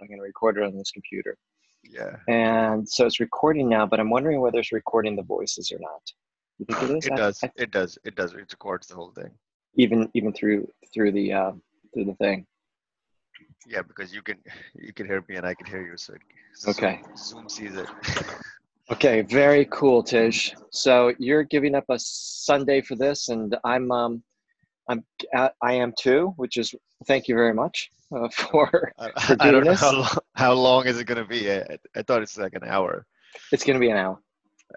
I'm going to record it on this computer. Yeah. And so it's recording now, but I'm wondering whether it's recording the voices or not. You think it is? It I- does. I- It does. It does. It records the whole thing. even even through through the uh, through the thing. Yeah, because you can you can hear me and I can hear you. So, it, so Okay. Zoom, Zoom sees it. Okay, very cool, Tij. So you're giving up a Sunday for this, and I'm um, I'm uh, I am too, which is thank you very much uh, for. I, For I don't know this? how long, how long is it gonna be. I, I thought it's like an hour. It's going to be an hour.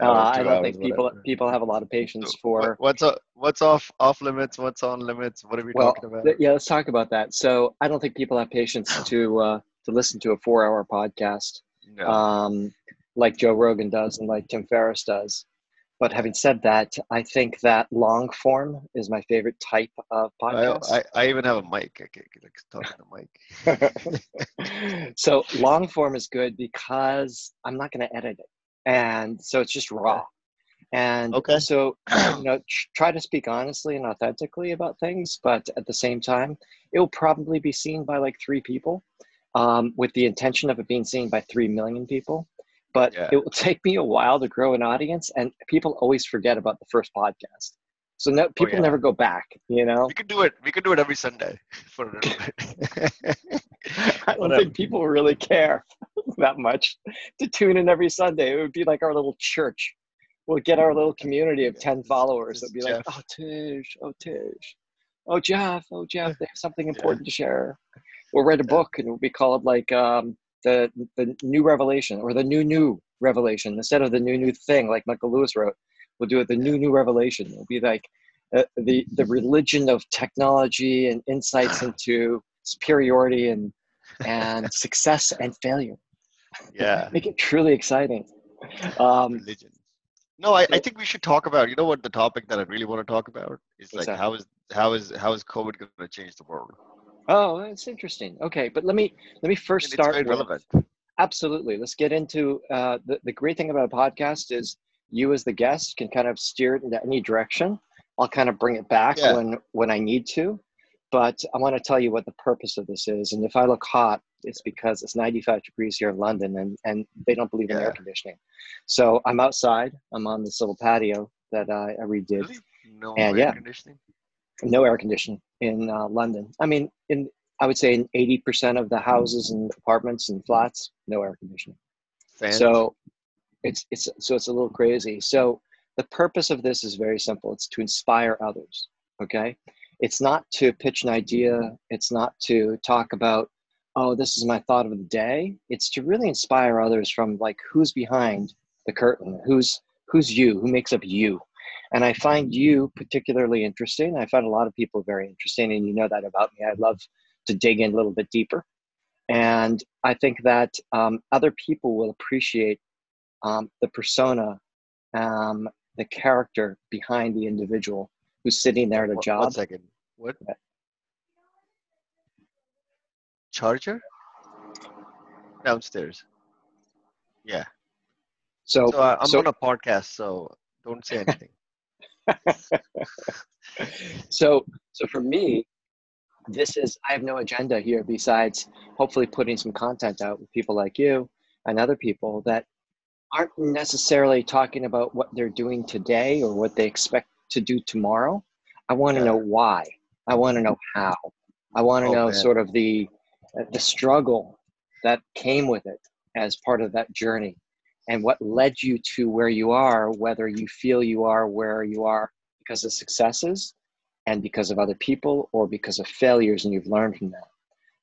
hour, Uh, I don't hours, think people whatever. people have a lot of patience So for. what's off, what's off off limits. What's on limits. What are we well, talking about? th- yeah, let's talk about that. So I don't think people have patience to uh, to listen to a four-hour podcast. no. um, like Joe Rogan does and like Tim Ferriss does. But having said that, I think that long form is my favorite type of podcast. I, I even have a mic. I can, like, talk to the mic. so long form is good because I'm not going to edit it, and so it's just raw. And Okay. so you know, try to speak honestly and authentically about things, but at the same time, it will probably be seen by like three people, um, with the intention of it being seen by three million people. But Yeah. it will take me a while to grow an audience, and people always forget about the first podcast. So no, people Oh, yeah. never go back. You know, We could do it. We could do it every Sunday for a little bit. I don't think people really care that much to tune in every Sunday. It would be like our little church. We'll get our little community of 10 followers that'd be like, oh, Tij, oh, Tij, oh, Jeff, oh, Jeff, they have something important to share. We'll write a Yeah. book and it'll be called like um, the, the New Revelation or the New New Revelation instead of the New New Thing like Michael Lewis wrote. We'll do it the New New Revelation. It'll be like uh, the, the religion of technology and insights into superiority and and success and failure. yeah. Make it truly exciting. Um, religion. No, I, I think we should talk about. You know what the topic that I really want to talk about is like that? how is how is how is COVID going to change the world? Oh, that's interesting. Okay, but let me let me first start. very with- relevant. Absolutely. Let's get into uh, the the great thing about a podcast is you as the guest can kind of steer it into any direction. I'll kind of bring it back Yeah. when when I need to, but I want to tell you what the purpose of this is. And if I look hot, it's because it's 95 degrees here in London, and and they don't believe in air conditioning. So I'm outside. I'm on this little patio that I, I redid. Really? No And air yeah. conditioning. no air conditioning in uh, London. I mean, in I would say in eighty percent of the houses and apartments and flats, no air conditioning. So it's it's so it's a little crazy. So the purpose of this is very simple. It's to inspire others. Okay, it's not to pitch an idea. It's not to talk about oh this is my thought of the day. It's to really inspire others from like who's behind the curtain, who's who's you, who makes up you. And I find you particularly interesting. I find a lot of people very interesting, and you know that about me. I love to dig in a little bit deeper. And I think that um, other people will appreciate um, the persona, um, the character behind the individual who's sitting there at a One- job. One second. What? Charger? Downstairs. Yeah. So, So I, I'm so- on a podcast, so don't say anything. so, so for me, this is I have no agenda here besides hopefully putting some content out with people like you and other people that aren't necessarily talking about what they're doing today or what they expect to do tomorrow. I want to know why. I want to know how. I want to Oh, know man. sort of the the struggle that came with it as part of that journey and what led you to where you are, whether you feel you are where you are because of successes and because of other people or because of failures and you've learned from that.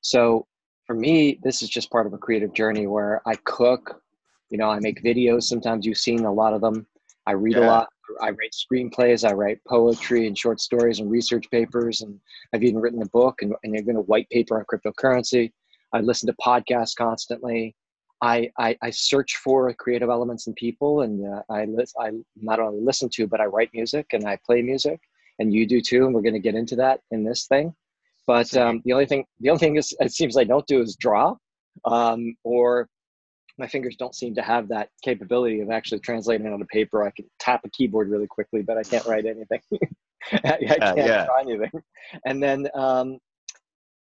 So for me, this is just part of a creative journey where I cook, you know, I make videos. Sometimes you've seen a lot of them. I read a lot. I write screenplays. I write poetry and short stories and research papers. And I've even written a book and, and even a white paper on cryptocurrency. I listen to podcasts constantly. I, I, I search for creative elements in people and uh, I, lis- I not only listen to, but I write music and I play music and you do too. And we're going to get into that in this thing. But um, the only thing, the only thing is, it seems I don't do is draw, um, or my fingers don't seem to have that capability of actually translating it on a paper. I can tap a keyboard really quickly, but I can't write anything. I, I can't yeah. draw anything. And then, um,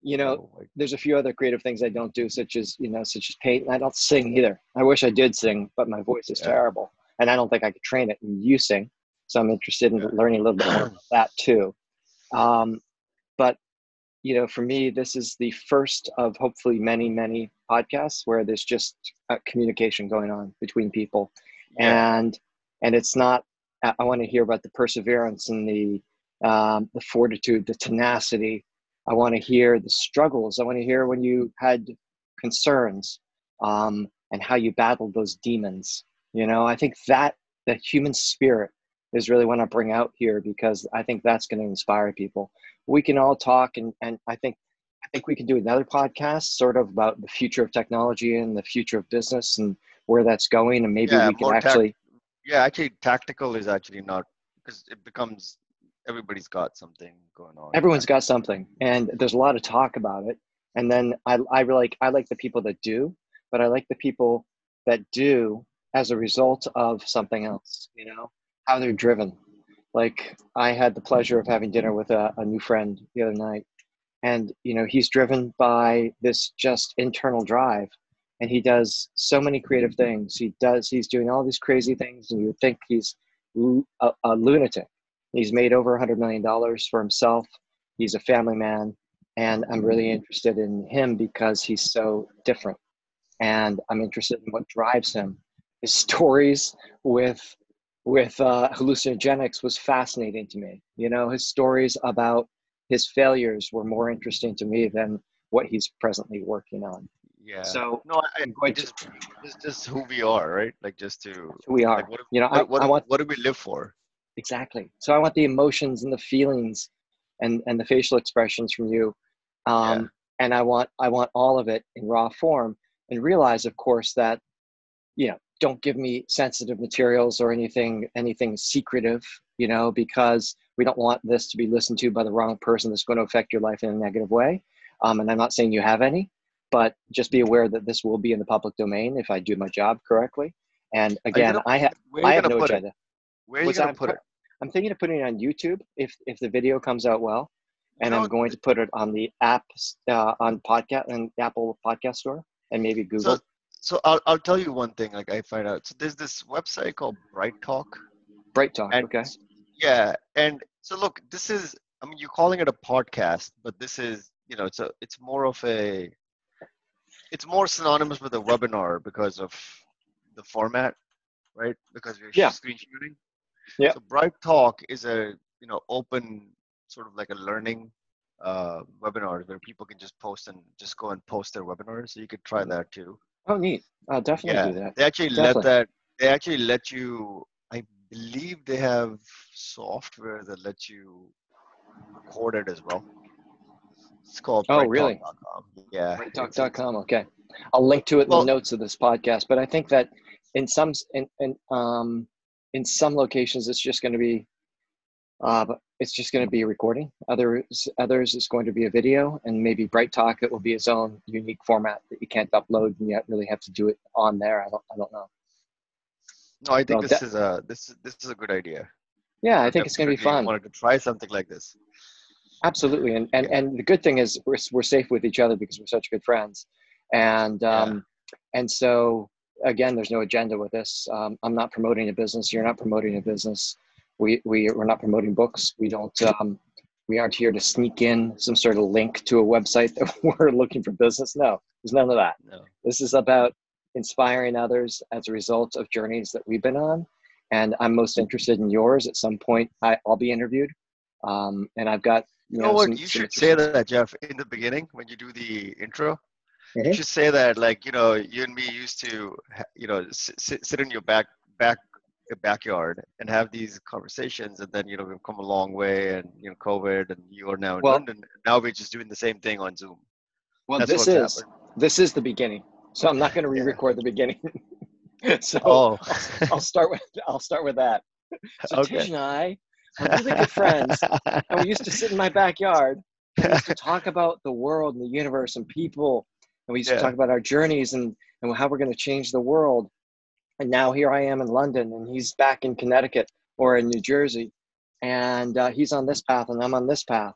you know, Oh, there's a few other creative things I don't do, such as you know, such as paint. And I don't sing either. I wish I did sing, but my voice is Yeah. terrible, and I don't think I could train it. And you sing, so I'm interested in Yeah. learning a little bit more about that too. Um, but you know, for me, this is the first of hopefully many, many podcasts where there's just uh, communication going on between people, yeah, and and it's not. I, I want to hear about the perseverance and the um, the fortitude, the tenacity. I want to hear the struggles. I want to hear when you had concerns um, and how you battled those demons. You know, I think that the human spirit is really what I bring out here because I think that's going to inspire people. We can all talk, and and I think I think we can do another podcast, sort of about the future of technology and the future of business and where that's going, and maybe Yeah, we can actually. yeah. Actually, tactical is actually not because it becomes everybody's got something going on. everyone's got something and there's a lot of talk about it. And then i i like i like the people that do but i like the people that do as a result of something else you know how they're driven. Like i had the pleasure of having dinner with a, a new friend the other night and you know he's driven by this just internal drive and he does so many creative things. He does he's doing all these crazy things and you would think he's a, a lunatic He's made over $100 million for himself. He's a family man. And I'm really interested in him because he's so different. And I'm interested in what drives him. His stories with with uh, hallucinogenics was fascinating to me. You know, his stories about his failures were more interesting to me than what he's presently working on. Yeah. So no, I, I'm going to just just just who we are, right? Like just to who we are. like what, You know, what, I, what, I want what do we live for? Exactly so i want the emotions and the feelings and and the facial expressions from you um Yeah. and i want i want all of it in raw form and realize of course that you know don't give me sensitive materials or anything anything secretive you know because we don't want this to be listened to by the wrong person that's going to affect your life in a negative way um, and i'm not saying you have any but just be aware that this will be in the public domain if i do my job correctly and again gonna- i have i have no agenda it? Where are you I'm put put- it? I'm thinking of putting it on YouTube if if the video comes out well, and I'm going to put it on the app uh, on podcast and Apple Podcast Store and maybe Google. So, so I'll I'll tell you one thing. Like I find out. So there's this website called Bright Talk. Bright Talk. And okay. yeah, and so look, this is I mean you're calling it a podcast, but this is you know it's a it's more of a it's more synonymous with a webinar because of the format, right? Because we're Yeah. screen shooting. Yeah. So Bright Talk is a you know open sort of like a learning uh, webinar where people can just post and just go and post their webinars. So you could try that too. Oh, neat. I'll definitely Yeah, do that. they actually Definitely. let that. They actually let you. I believe they have software that lets you record it as well. It's called. Oh, really? Yeah. BrightTalk.com. Okay. I'll link to it in Well- the notes of this podcast. But I think that in some in, in um in some locations it's just going to be uh it's just going to be a recording. Others others it's going to be a video, and maybe Bright Talk it will be its own unique format that you can't upload and yet really have to do it on there. I don't I don't know. No, I think Well, this that- is a this is this is a good idea. Yeah, I think it's going to be fun. Wanted to try something like this. Absolutely, and and Yeah. and the good thing is we're we're safe with each other because we're such good friends, and Yeah. um, and so again, there's no agenda with this. Um, I'm not promoting a business. You're not promoting a business. We we we're not promoting books. We don't. Um, we aren't here to sneak in some sort of link to a website that we're looking for business. No, there's none of that. No. This is about inspiring others as a result of journeys that we've been on. And I'm most interested in yours. At some point, I, I'll be interviewed. Um, and I've got, You know what? some- You some should say that, Jeff, in the beginning when you do the intro. You Mhm. should say that, like you know, you and me used to, you know, sit, sit, in your back back backyard and have these conversations, and then you know we've come a long way, and you know, COVID, and you are now in Well- London. Now we're just doing the same thing on Zoom. Well, That's this is, happened. this is the beginning. So I'm not going to re-record the beginning. so Oh, I'll start with, I'll start with that. So Okay. Tij and I are really good friends. and we used to sit in my backyard and we used to talk about the world and the universe and people and we used Yeah. to talk about our journeys and, and how we're going to change the world and now here i am in london and he's back in connecticut or in new jersey and uh, he's on this path and i'm on this path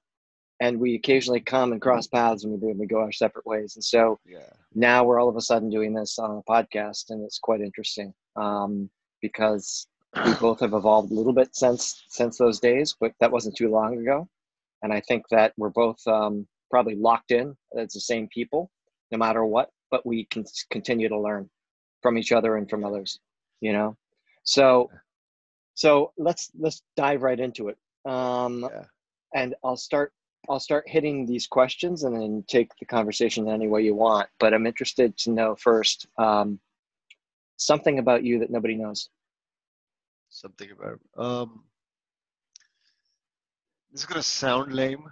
and we occasionally come and cross paths and we, we go our separate ways. And so Yeah. now we're all of a sudden doing this on a podcast, and it's quite interesting um, because we both have evolved a little bit since since those days, but that wasn't too long ago. And I think that we're both um, probably locked in as the same people, no matter what. But we can continue to learn from each other and from others. You know, so so let's let's dive right into it. Um, Yeah. and I'll start I'll start hitting these questions and then take the conversation any way you want. But I'm interested to know first um, something about you that nobody knows. Something about um. This is gonna sound lame.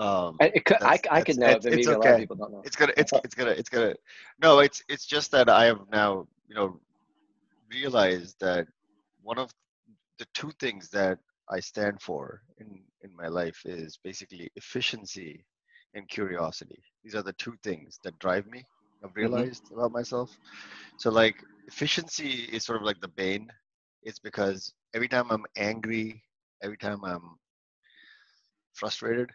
Um, I, it could, I, I could know, it's- but maybe it's a lot of okay. people don't know. it's gonna it's it's gonna it's gonna no it's it's just that i have now you know realized that one of the two things that i stand for in in my life is basically efficiency and curiosity. These are the two things that drive me. I've realized about myself. So like efficiency is sort of like the bane. It's because every time i'm angry every time i'm frustrated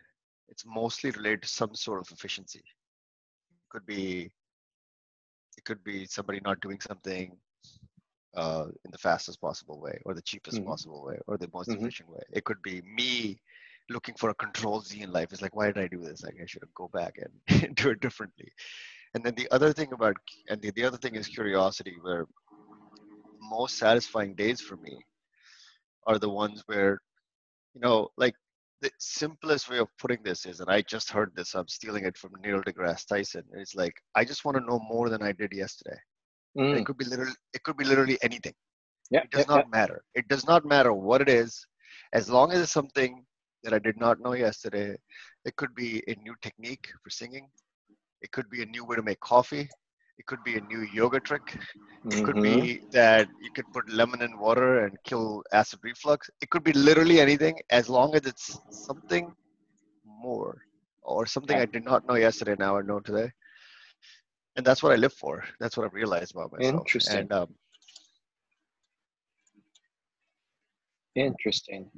it's mostly related to some sort of efficiency. It could be it could be somebody not doing something uh, in the fastest possible way or the cheapest Mhm. possible way or the most Mhm. efficient way. It could be me looking for a control z in life. It's like why did i do this? Like i should go back and do it differently. And then the other thing about and the, the other thing is curiosity where most satisfying days for me are the ones where you know like the simplest way of putting this is, and I just heard this, I'm stealing it from Neil deGrasse Tyson. It's like I just want to know more than I did yesterday. Mm, It could be literally, it could be literally anything. yep, It does yep, not yep. matter. It does not matter what it is, as long as it's something that I did not know yesterday. It could be a new technique for singing. It could be a new way to make coffee. It could be a new yoga trick. It could Mhm. be that you could put lemon in water and kill acid reflux. It could be literally anything as long as it's something more or something Yeah. I did not know yesterday, now I know today. And that's what I live for. That's what I've realized about myself. Interesting. And um, Interesting.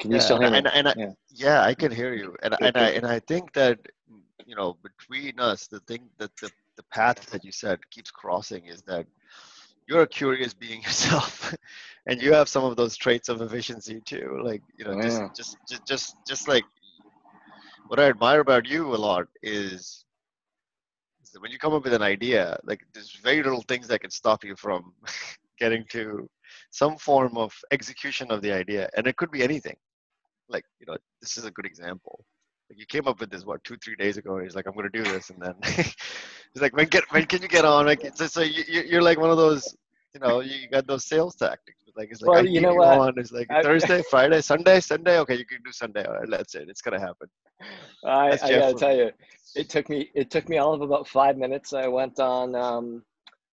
Can you yeah, still and, hear me? and, and I, Yeah. yeah. I can hear you. And, Good, and I and I think that you know between us, the thing that the, the path that you said keeps crossing is that you're a curious being yourself and you have some of those traits of efficiency too like you know just, just just just just like what i admire about you a lot is, is that when you come up with an idea like there's very little things that can stop you from getting to some form of execution of the idea and it could be anything. Like you know this is a good example like you came up with this what two three days ago and he's like i'm going to do this and then he's like when get when can you get on like so, so you, you- you're like one of those you know you got those sales tactics like it's like Well, I you know what? on it's like I- thursday friday sunday sunday okay you can do sunday all right that's it it's going to happen I, I gotta tell you, it took me it took me all of about five minutes. I went on um,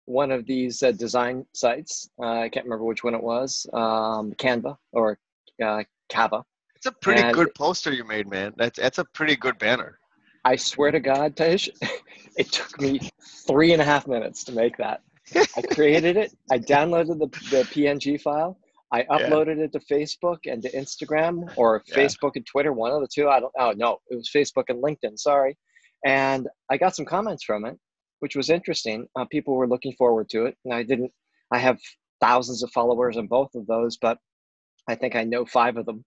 one of these uh, design sites. Uh, I can't remember which one it was, um, Canva or uh, Cava. It's a pretty And- good poster you made man that's that's a pretty good banner I swear to God, Tij, it took me three and a half minutes to make that. I created it. I downloaded the, the PNG file. I uploaded it to Facebook and to Instagram or Yeah. Facebook and Twitter, one of the two. I don't. Oh no, it was Facebook and LinkedIn. Sorry, and I got some comments from it, which was interesting. Uh, people were looking forward to it, and I didn't. I have thousands of followers on both of those, but I think I know five of them.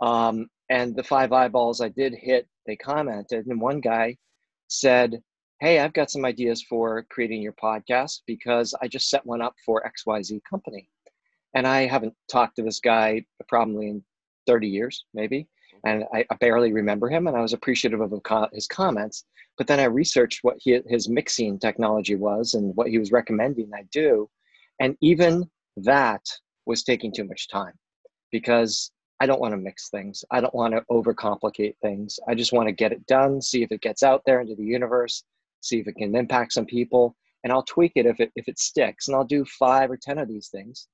Um, and the five eyeballs I did hit, they commented, and one guy said, Hey, I've got some ideas for creating your podcast because I just set one up for XYZ company. And I haven't talked to this guy probably in 30 years, maybe. And I, I barely remember him, and I was appreciative of his comments. But then I researched what he, his mixing technology was and what he was recommending I do. And even that was taking too much time because I don't want to mix things. I don't want to overcomplicate things. I just want to get it done, see if it gets out there into the universe, see if it can impact some people, and I'll tweak it if it if it sticks. And I'll do five or ten of these things,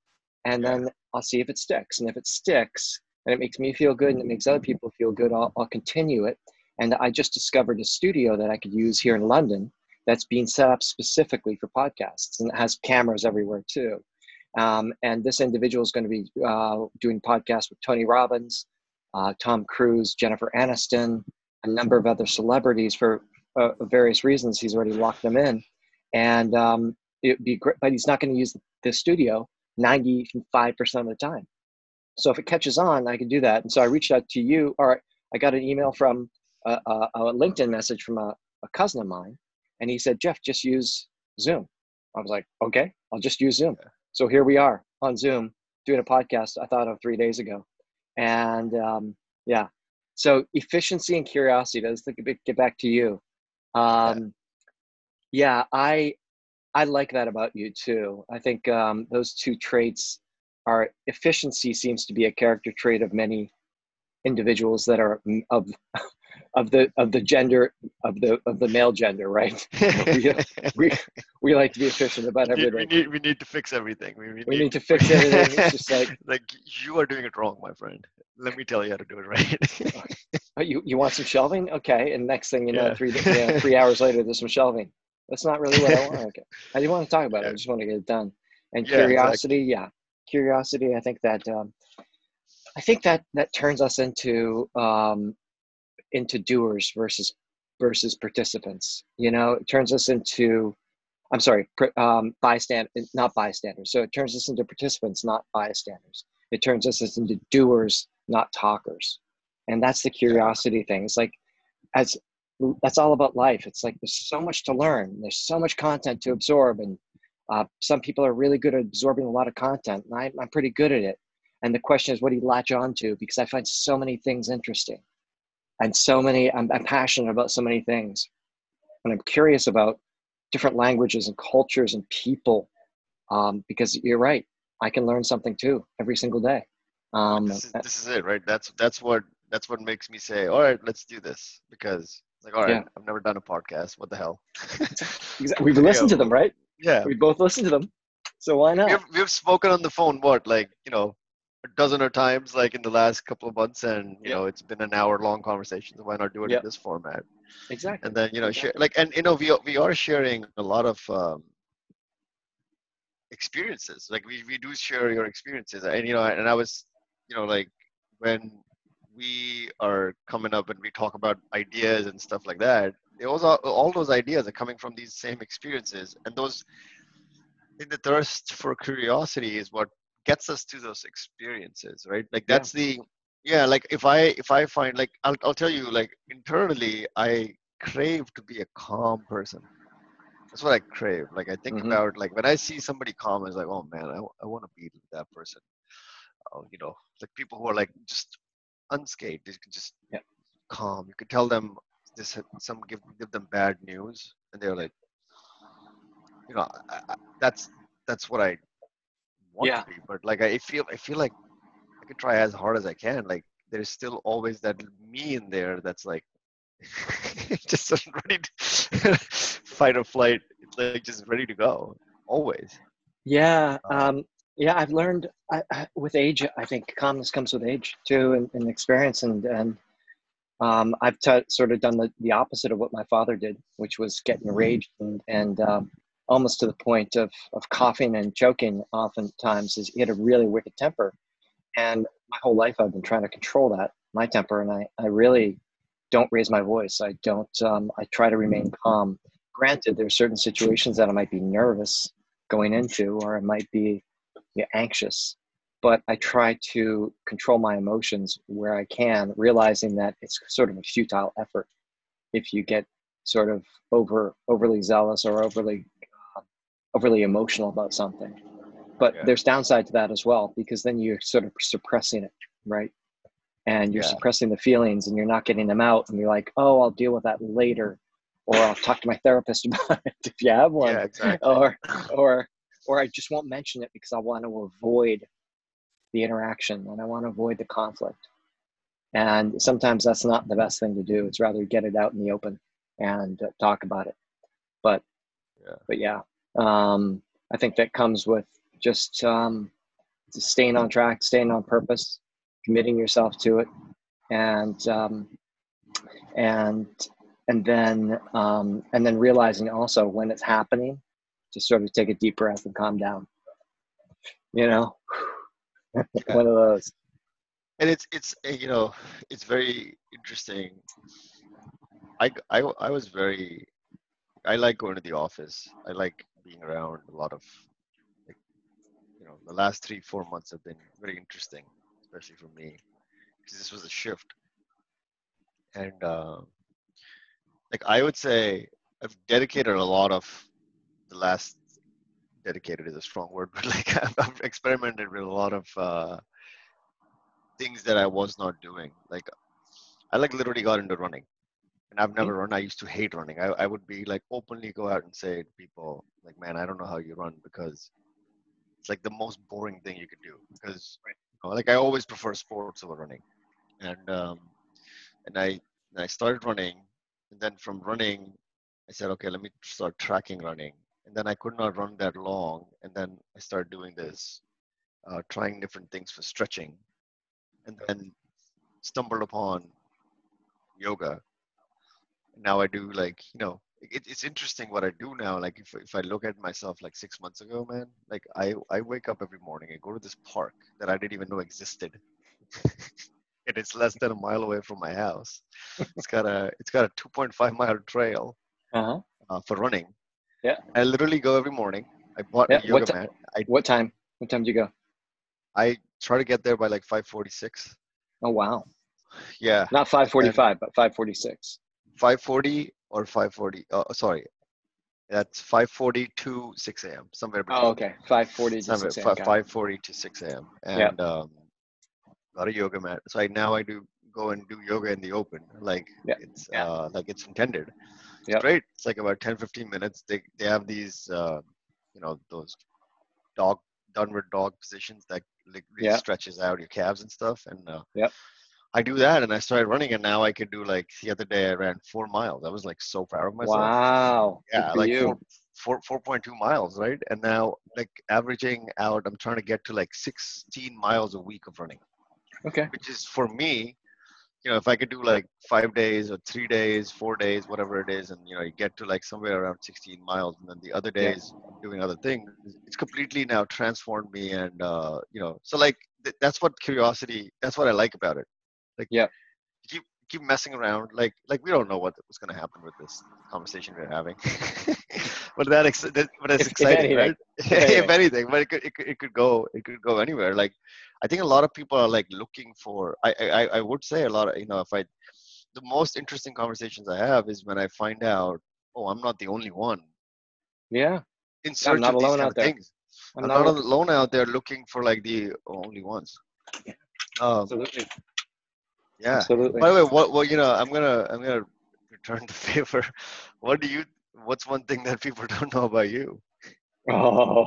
and then I'll see if it sticks. And if it sticks and it makes me feel good and it makes other people feel good, I'll, I'll continue it. And I just discovered a studio that I could use here in London that's being set up specifically for podcasts and it has cameras everywhere too. Um, and this individual is going to be uh, doing podcasts with Tony Robbins, uh, Tom Cruise, Jennifer Aniston, a number of other celebrities for uh, various reasons. He's already locked them in, and um, it'd be great. But he's not going to use the studio ninety five percent of the time. So if it catches on, I can do that. And so I reached out to you, or I got an email from a, a, a LinkedIn message from a, a cousin of mine, and he said, "Jeff, just use Zoom." I was like, "Okay, I'll just use Zoom." So here we are on Zoom doing a podcast. I thought of three days ago, and um, yeah. So efficiency and curiosity. Let's get back to you. Um, yeah, I I like that about you too. I think um, those two traits are efficiency seems to be a character trait of many individuals that are of of the of the gender of the of the male gender, right? we, we, we like to be efficient about everything. We need we need to fix everything. We, we, we need, need, to fix everything. It's just like like you are doing it wrong, my friend. Let me tell you how to do it right. oh, you you want some shelving? Okay, and next thing you know, yeah. three yeah, three hours later, there's some shelving. That's not really what I want. Okay. I didn't want to talk about yeah. it. I just want to get it done. And curiosity, exactly. yeah, curiosity. I think that um, I think that that turns us into um, into doers versus versus participants. You know, it turns us into I'm sorry, um, bystand not bystanders. So it turns us into participants, not bystanders. It turns us into doers, not talkers. And that's the curiosity thing. It's like as that's all about life. It's like there's so much to learn. There's so much content to absorb, and uh, some people are really good at absorbing a lot of content. And I, I'm pretty good at it. And the question is, what do you latch on to? Because I find so many things interesting and so many, I'm, I'm passionate about so many things. And I'm curious about different languages and cultures and people um, because you're right. I can learn something too every single day. Um, this, is, this is it, right? That's that's what that's what makes me say, all right, let's do this because like, all right, yeah. I've never done a podcast. What the hell? exactly. We've listened to them, right? Yeah. We both listened to them. So why not? We've, we've spoken on the phone, what, like, you know, a dozen of times, like in the last couple of months, and, you yeah. know, it's been an hour long conversation. So why not do it in this format? Exactly. And then, you know, exactly. share, like, and, you know, we, we are sharing a lot of, um, experiences like we, we do share your experiences and you know and i was you know like when we are coming up and we talk about ideas and stuff like that those are, all those ideas are coming from these same experiences and those in the thirst for curiosity is what gets us to those experiences right like that's yeah. the yeah like if i if i find like I'll, I'll tell you like internally i crave to be a calm person that's what i crave like i think mm-hmm. about like when i see somebody calm it's like oh man i, I want to be that person uh, you know like people who are like just unscathed. They can just yeah. calm. You could tell them this. Some give give them bad news, and they're like, you know, I, I, that's that's what I want yeah. to be. But like I feel, I feel like I can try as hard as I can. Like there's still always that me in there that's like just ready to fight or flight. Like just ready to go always. Yeah. Um, um yeah i've learned I, I, with age i think calmness comes with age too and, and experience and and um, i've t- sort of done the, the opposite of what my father did which was get enraged and, and um, almost to the point of, of coughing and choking oftentimes is he had a really wicked temper. And my whole life i've been trying to control that my temper and i, I really don't raise my voice. I don't um, i try to remain calm. Granted there are certain situations that i might be nervous going into or i might be you know, anxious but i try to control my emotions where i can realizing that it's sort of a futile effort. If you get sort of over overly zealous or overly overly emotional about something but yeah. there's downside to that as well because then you're sort of suppressing it right and you're yeah. suppressing the feelings and you're not getting them out and you're like oh i'll deal with that later or i'll talk to my therapist about it if you have one yeah, exactly. or or or I just won't mention it because I want to avoid the interaction and I want to avoid the conflict. And sometimes that's not the best thing to do. It's rather get it out in the open and uh, talk about it. But yeah, but yeah, um, I think that comes with just um, staying on track, staying on purpose, committing yourself to it, and um, and and then um, and then realizing also when it's happening to sort of take a deep breath and calm down. You know, one of those. and it's it's uh, you know it's very interesting. I I I was very I like going to the office. I like being around a lot of like you know the last three four months have been very interesting, especially for me because this was a shift. And uh, like I would say, I've dedicated a lot of the last dedicated is a strong word, but like I've, I've experimented with a lot of uh, things that I was not doing. Like I like literally got into running, and I've never run. I used to hate running. I, I would be like openly go out and say to people like, "Man, I don't know how you run because it's like the most boring thing you could do." Because you know, like I always prefer sports over running, and um, and I and I started running, and then from running, I said, "Okay, let me start tracking running." And then I could not run that long, and then I started doing this, uh, trying different things for stretching and then stumbled upon yoga. Now I do like, you know, it, it's interesting what I do now. Like if, if I look at myself like six months ago, man, like I, I wake up every morning and go to this park that I didn't even know existed. and it's less than a mile away from my house. It's got a, it's got a 2.5 mile trail Uh-huh. uh, for running. Yeah. I literally go every morning. I bought Yeah, a yoga what ti- mat. I, What time? What time do you go? I try to get there by like 546. Oh wow. Yeah. Not 545, but 546. 540 or 540 uh, sorry that's 540 to 6 a.m somewhere between Oh, okay. 540 to somewhere, 6 a.m. Got it. 540 to 6 a.m and Yep. um got a yoga mat so I, now i do go and do yoga in the open like Yeah, it's yeah. uh like it's intended Yep. great it's like about 10 15 minutes they they have these uh you know those dog downward dog positions that like really Yeah. stretches out your calves and stuff and uh, Yep. I do that and I started running and now I could do like the other day I ran four miles. I was like so proud of myself. Wow. Yeah, like you. four, four, 4.2 miles, right? And now like averaging out, I'm trying to get to like 16 miles a week of running, Okay. which is for me, you know, if I could do like five days or three days, four days, whatever it is, and you know, you get to like somewhere around 16 miles, and then the other days I'm doing other things, it's completely now transformed me. And, uh, you know, so like th- that's what curiosity, that's what I like about it. Like, Yeah. keep keep messing around like like we don't know what was going to happen with this conversation we're having but that, ex- that but it's If- if exciting anything. right If if anything. anything but it could, it could it could go it could go anywhere like i think a lot of people are like looking for i i i would say a lot of you know if i the most interesting conversations i have is when i find out oh i'm not the only one Yeah. in search not of alone out of there. things I'm i'm not not alone out there looking for like the only ones um, absolutely. Yeah Absolutely. By the way, what well, you know, I'm gonna I'm gonna return the favor. What do you? What's one thing that people don't know about you? Oh,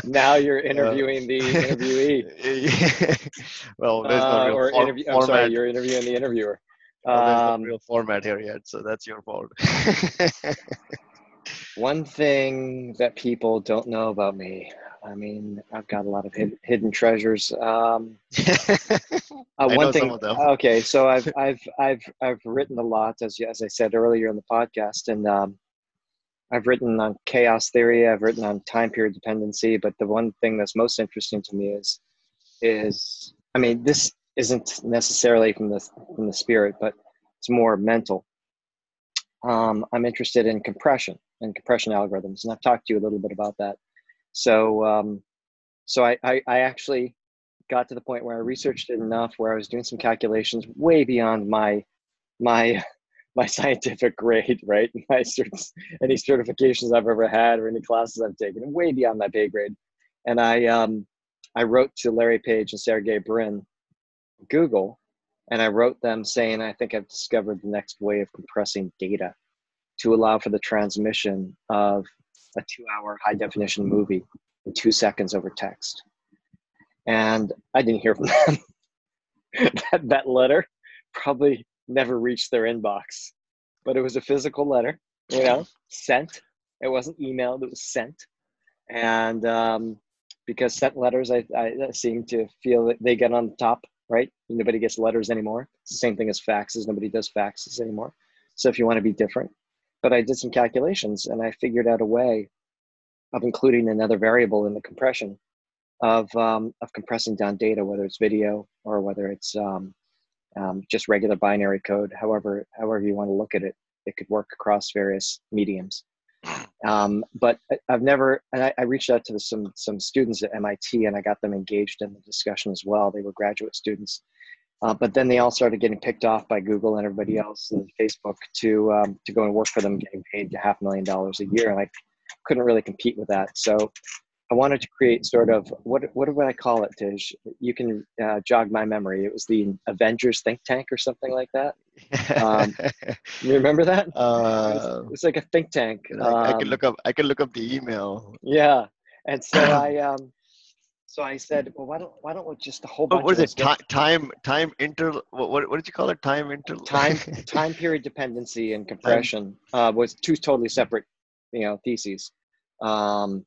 now you're interviewing the interviewee. well, there's no Uh, real or for- interview. I'm format. sorry, you're interviewing the interviewer. well, there's Um, no real format here yet, so that's your fault. One thing that people don't know about me. I mean, I've got a lot of hid, hidden treasures. Um, uh, one thing. some of them. Okay, so I've I've I've I've written a lot, as as I said earlier in the podcast, and um, I've written on chaos theory. I've written on time period dependency. But the one thing that's most interesting to me is is I mean, this isn't necessarily from the from the spirit, but it's more mental. Um, I'm interested in compression and compression algorithms, and I've talked to you a little bit about that. So, um, so I, I, I actually got to the point where I researched it enough where I was doing some calculations way beyond my my my scientific grade, right? My certs, any certifications I've ever had or any classes I've taken, way beyond my pay grade. And I um, I wrote to Larry Page and Sergey Brin, Google, and I wrote them saying I think I've discovered the next way of compressing data to allow for the transmission of a two-hour high-definition movie in two seconds over text. And I didn't hear from them. that, that letter probably never reached their inbox, but it was a physical letter, you know, sent. It wasn't emailed; it was sent. And um, because sent letters, I, I seem to feel that they get on the top, right? Nobody gets letters anymore. It's the same thing as faxes. Nobody does faxes anymore. So if you want to be different, but I did some calculations and I figured out a way of including another variable in the compression of um, of compressing down data, whether it's video or whether it's um, um, just regular binary code. However, however you want to look at it, it could work across various mediums. Um, but I've never, and I, I reached out to some some students at MIT, and I got them engaged in the discussion as well. They were graduate students, uh, but then they all started getting picked off by Google and everybody else and Facebook to um, to go and work for them, getting paid half a million dollars a year, and I couldn't really compete with that. So I wanted to create sort of what what would I call it, Tij? You can uh, jog my memory. It was the Avengers think tank or something like that. Um, you remember that? Uh, it, was, it was like a think tank. I, I can Um, look up. I can look up the email. yeah, and so I um, so I said, well, why don't why don't we just a whole bunch What, what of is it? Time, time, time inter. What, what, what did you call it? Time inter. time time period dependency and compression uh, was two totally separate you know theses um,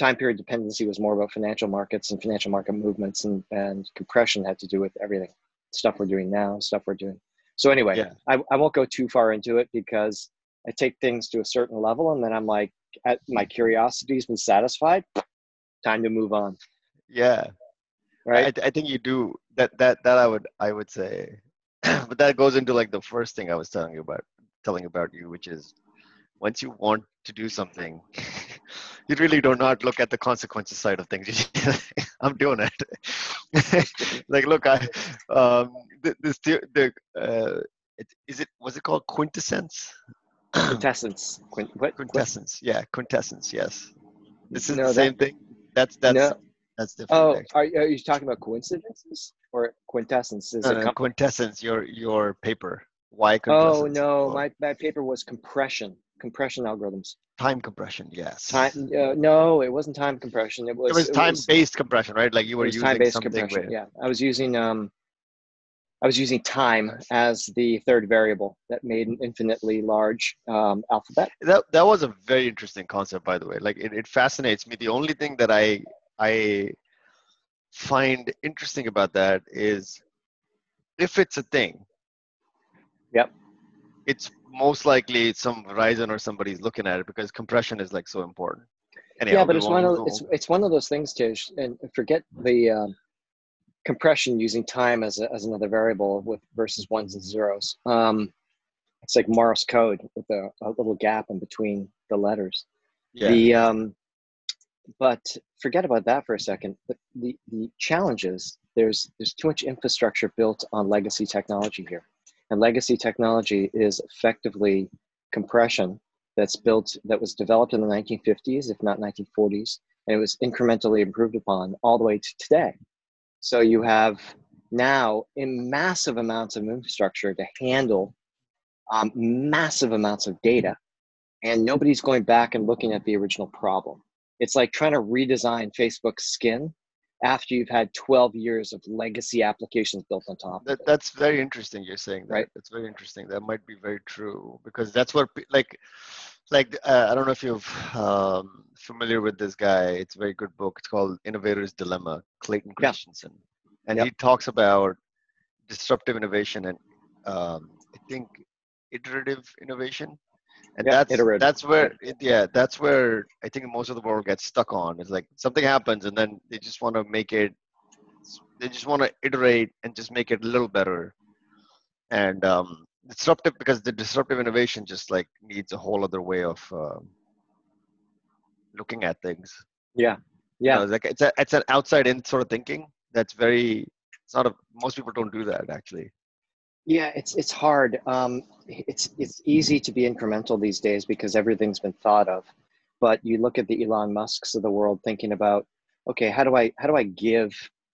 time period dependency was more about financial markets and financial market movements and, and compression had to do with everything stuff we're doing now stuff we're doing so anyway Yeah. I, I won't go too far into it because i take things to a certain level and then i'm like at, my curiosity's been satisfied time to move on yeah. right I, I think you do that. That that I would I would say, but that goes into like the first thing I was telling you about, telling about you, which is once you want to do something, you really do not look at the consequences side of things. I'm doing it. like, look, I um, th- this the the uh, it, is it was it called quintessence? quintessence Quint, what, Quintessence, yeah, quintessence. Yes, this is No, the that- same thing. That's that's No. That's different. oh are, are you talking about coincidences or quintessence is No, no, quintessence, your your paper. Why Oh no, Oh, my, my paper was compression, compression algorithms. time compression. Yes. Time? Uh, no, it wasn't time compression. It was it was time-based compression, right? Like you were using time-based something compression. with. Yeah, I was using um, I was using time as the third variable that made an infinitely large um, alphabet. That that was a very interesting concept, by the way. Like it, it fascinates me. The only thing that I I find interesting about that is if it's a thing. Yep. It's most likely some Verizon or somebody's looking at it because compression is like so important. Anyhow, yeah, but it's one of it's it's one of those things, Tij, and forget the um, compression using time as a, as another variable with versus ones and zeros. Um, it's like Morse code with a, a little gap in between the letters. yeah. The um, but forget about that for a second. The, the the challenge is there's there's too much infrastructure built on legacy technology here, and legacy technology is effectively compression that's built that was developed in the 1950s, if not 1940s, and it was incrementally improved upon all the way to today. So you have now in massive amounts of infrastructure to handle um, massive amounts of data, and nobody's going back and looking at the original problem. It's like trying to redesign Facebook's skin after you've had 12 years of legacy applications built on top That, that's very interesting. You're saying that. Right. That's very interesting. That might be very true because that's what like like uh, I don't know if you're um, familiar with this guy. It's a very good book. It's called Innovator's Dilemma. Clayton Yeah. Christensen, and Yep. he talks about disruptive innovation and um, I think iterative innovation. And Yeah, that's iterative. that's where it, yeah that's where I think most of the world gets stuck on. It's like something happens and then they just want to make it they just want to iterate and just make it a little better. And um, disruptive because the disruptive innovation just like needs a whole other way of um, looking at things. Yeah, You know, yeah, it's like it's a, it's an outside in sort of thinking that's very it's not a most people don't do that actually yeah. It's it's hard. Um, it's it's easy to be incremental these days because everything's been thought of. But you look at the Elon Musk's of the world thinking about, okay, how do I how do I give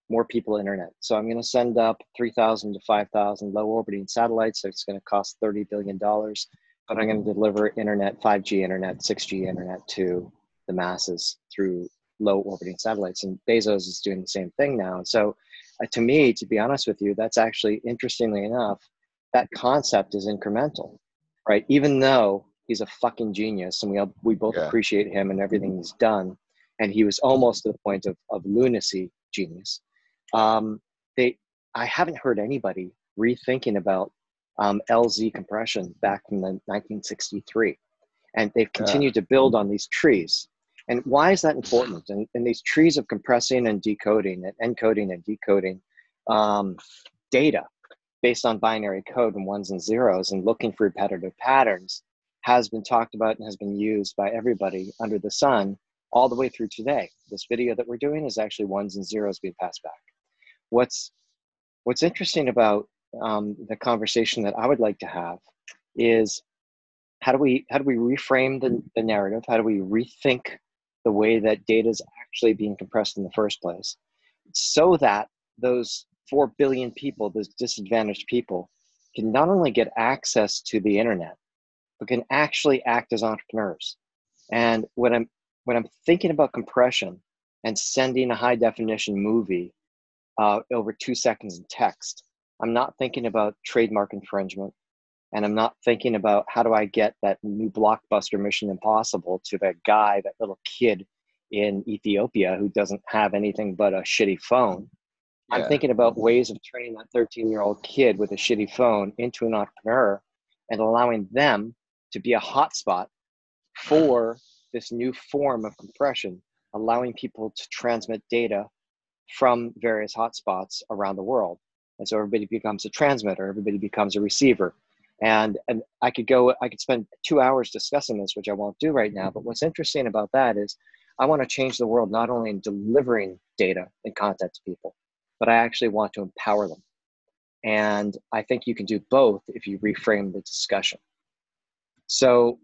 more people internet? So I'm going to send up 3,000 to 5,000 low orbiting satellites. It's going to cost 30 billion dollars, but I'm going to deliver internet, 5G internet, 6G internet to the masses through low orbiting satellites. And Bezos is doing the same thing now. And so, uh, to me, to be honest with you, that's actually interestingly enough, that concept is incremental, right? Even though he's a fucking genius and we all, we both Yeah. appreciate him and everything he's done, and he was almost to the point of, of lunacy genius. Um, they, I haven't heard anybody rethinking about um, LZ compression back from the 1963, and they've continued to build on these trees. And why is that important? And, and these trees of compressing and decoding and encoding and decoding um, data based on binary code and ones and zeros and looking for repetitive patterns has been talked about and has been used by everybody under the sun all the way through today. This video that we're doing is actually ones and zeros being passed back. What's what's interesting about um, the conversation that I would like to have is how do we how do we reframe the, the narrative? How do we rethink the way that data is actually being compressed in the first place, so that those four billion people, those disadvantaged people, can not only get access to the internet, but can actually act as entrepreneurs. And when I'm when I'm thinking about compression and sending a high definition movie uh, over two seconds in text, I'm not thinking about trademark infringement. And I'm not thinking about how do I get that new blockbuster Mission Impossible to that guy, that little kid in Ethiopia who doesn't have anything but a shitty phone. Yeah. I'm thinking about ways of turning that 13 year old kid with a shitty phone into an entrepreneur and allowing them to be a hotspot for this new form of compression, allowing people to transmit data from various hotspots around the world. And so everybody becomes a transmitter, everybody becomes a receiver. And, and I could go, I could spend two hours discussing this, which I won't do right now. But mm-hmm. what's interesting about that is I want to change the world not only in delivering data and content to people, but I actually want to empower them. And I think you can do both if you reframe the discussion. So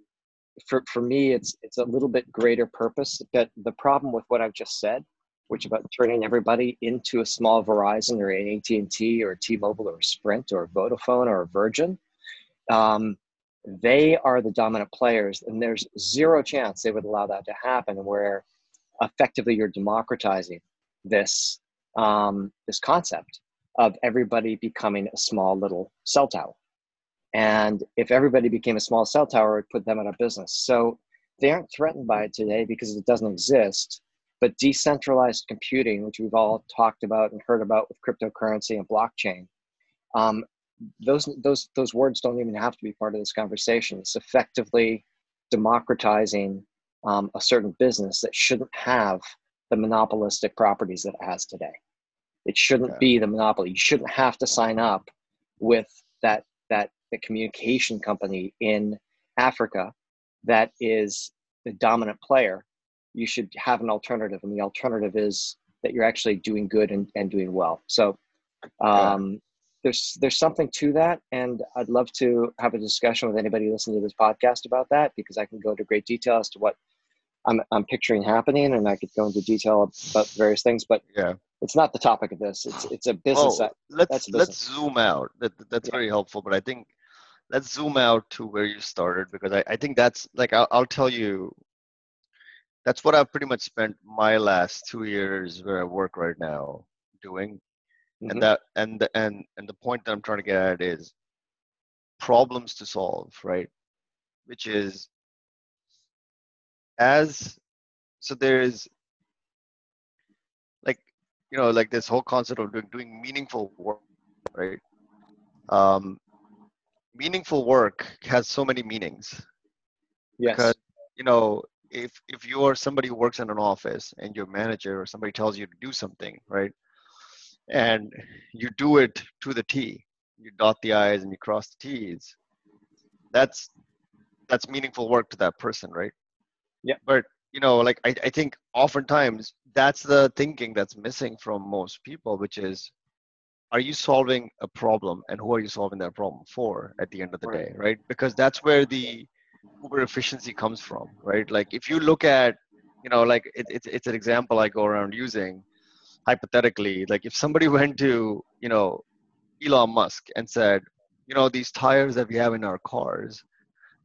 for, for me, it's, it's a little bit greater purpose. But the problem with what I've just said, which about turning everybody into a small Verizon or an AT&T or a T-Mobile or Sprint or a Vodafone or a Virgin, um, they are the dominant players, and there's zero chance they would allow that to happen. Where effectively you're democratizing this um, this concept of everybody becoming a small little cell tower. And if everybody became a small cell tower, it put them out of business. So they aren't threatened by it today because it doesn't exist. But decentralized computing, which we've all talked about and heard about with cryptocurrency and blockchain, um, those those those words don't even have to be part of this conversation. It's effectively democratizing um, a certain business that shouldn't have the monopolistic properties that it has today. It shouldn't yeah. be the monopoly. You shouldn't have to sign up with that that the communication company in Africa that is the dominant player. You should have an alternative, and the alternative is that you're actually doing good and, and doing well. So um, there's there's something to that, and I'd love to have a discussion with anybody listening to this podcast about that because I can go into great detail as to what I'm I'm picturing happening, and I could go into detail about various things. But yeah, it's not the topic of this. It's it's a business. Oh, let's business. let's zoom out. That that's yeah. very helpful. But I think let's zoom out to where you started because I, I think that's like I'll, I'll tell you that's what I've pretty much spent my last two years where I work right now doing mm-hmm. and that and the, and and the point that i'm trying to get at is problems to solve right? Which is as so there's like you know like this whole concept of doing, doing meaningful work right? Um meaningful work has so many meanings. Yes. Because you know if if you are somebody who works in an office and your manager or somebody tells you to do something right and you do it to the T. You dot the I's and you cross the T's. That's that's meaningful work to that person, right? Yeah. But you know, like I, I think oftentimes that's the thinking that's missing from most people, which is are you solving a problem and who are you solving that problem for at the end of the right. day, right? Because that's where the uber efficiency comes from, right? Like if you look at, you know, like it, it's it's an example I go around using hypothetically, like if somebody went to, you know, Elon Musk and said, you know, these tires that we have in our cars,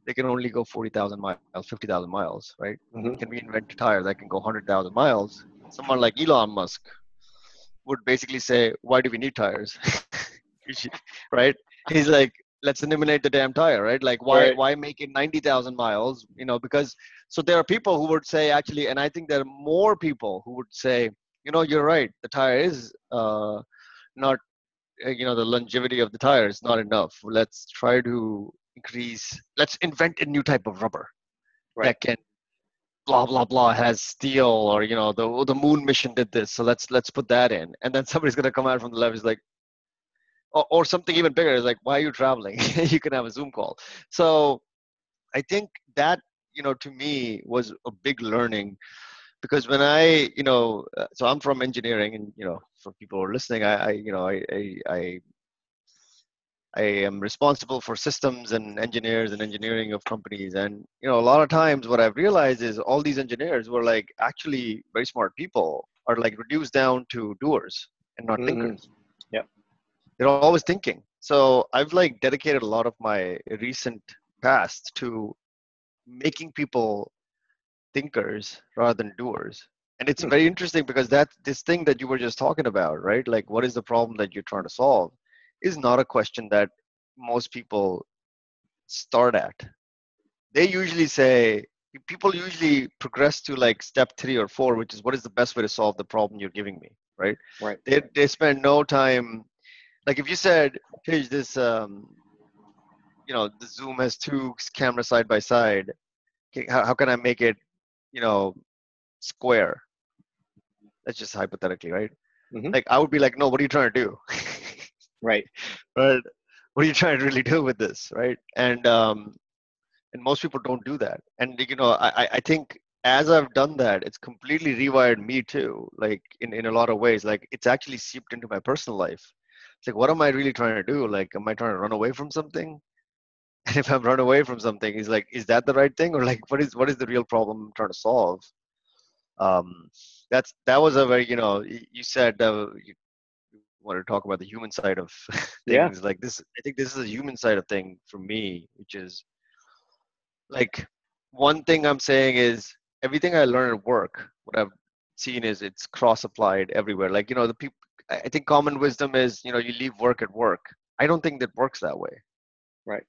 they can only go 40,000 miles, 50,000 miles, right? Mm-hmm. Can we invent a tire that can go 100,000 miles? Someone like Elon Musk would basically say, why do we need tires? right? He's like, let's eliminate the damn tire, right? Like, why right. why make it 90,000 miles? You know, because so there are people who would say actually, and I think there are more people who would say, you know you're right. The tire is uh, not uh, you know the longevity of the tire is not enough. Let's try to increase let's invent a new type of rubber right. that can blah blah blah has steel or you know the the moon mission did this so let's let's put that in. And then somebody's going to come out from the left is like or, or something even bigger is like why are you traveling? You can have a zoom call. So i think that you know to me was a big learning because when i you know uh, so i'm from engineering and you know for people who are listening i, I you know I, I i I am responsible for systems and engineers and engineering of companies. And you know, a lot of times what I've realized is all these engineers were like actually very smart people are like reduced down to doers and not mm-hmm. thinkers. Yeah. They're always thinking. So I've like dedicated a lot of my recent past to making people thinkers rather than doers. And it's mm-hmm. very interesting because that this thing that you were just talking about, right? Like what is the problem that you're trying to solve? is not a question that most people start at. They usually say, people usually progress to like step three or four, which is what is the best way to solve the problem you're giving me, right? Right. They, they spend no time, like if you said, hey, this, um, you know, the Zoom has two cameras side by side. How, how can I make it, you know, square? That's just hypothetically, right? Mm-hmm. Like I would be like, no, what are you trying to do? right but what are you trying to really do with this right and um and most people don't do that and you know i i think as i've done that it's completely rewired me too like in in a lot of ways like it's actually seeped into my personal life it's like what am i really trying to do like am i trying to run away from something and if i'm run away from something is like is that the right thing or like what is what is the real problem i'm trying to solve um that's that was a very you know you said uh, you wanted to talk about the human side of things. Yeah. Like this, I think this is a human side of thing for me, which is like one thing I'm saying is everything I learn at work, what I've seen is it's cross applied everywhere. Like, you know, the people, I think common wisdom is, you know, you leave work at work. I don't think that works that way. Right.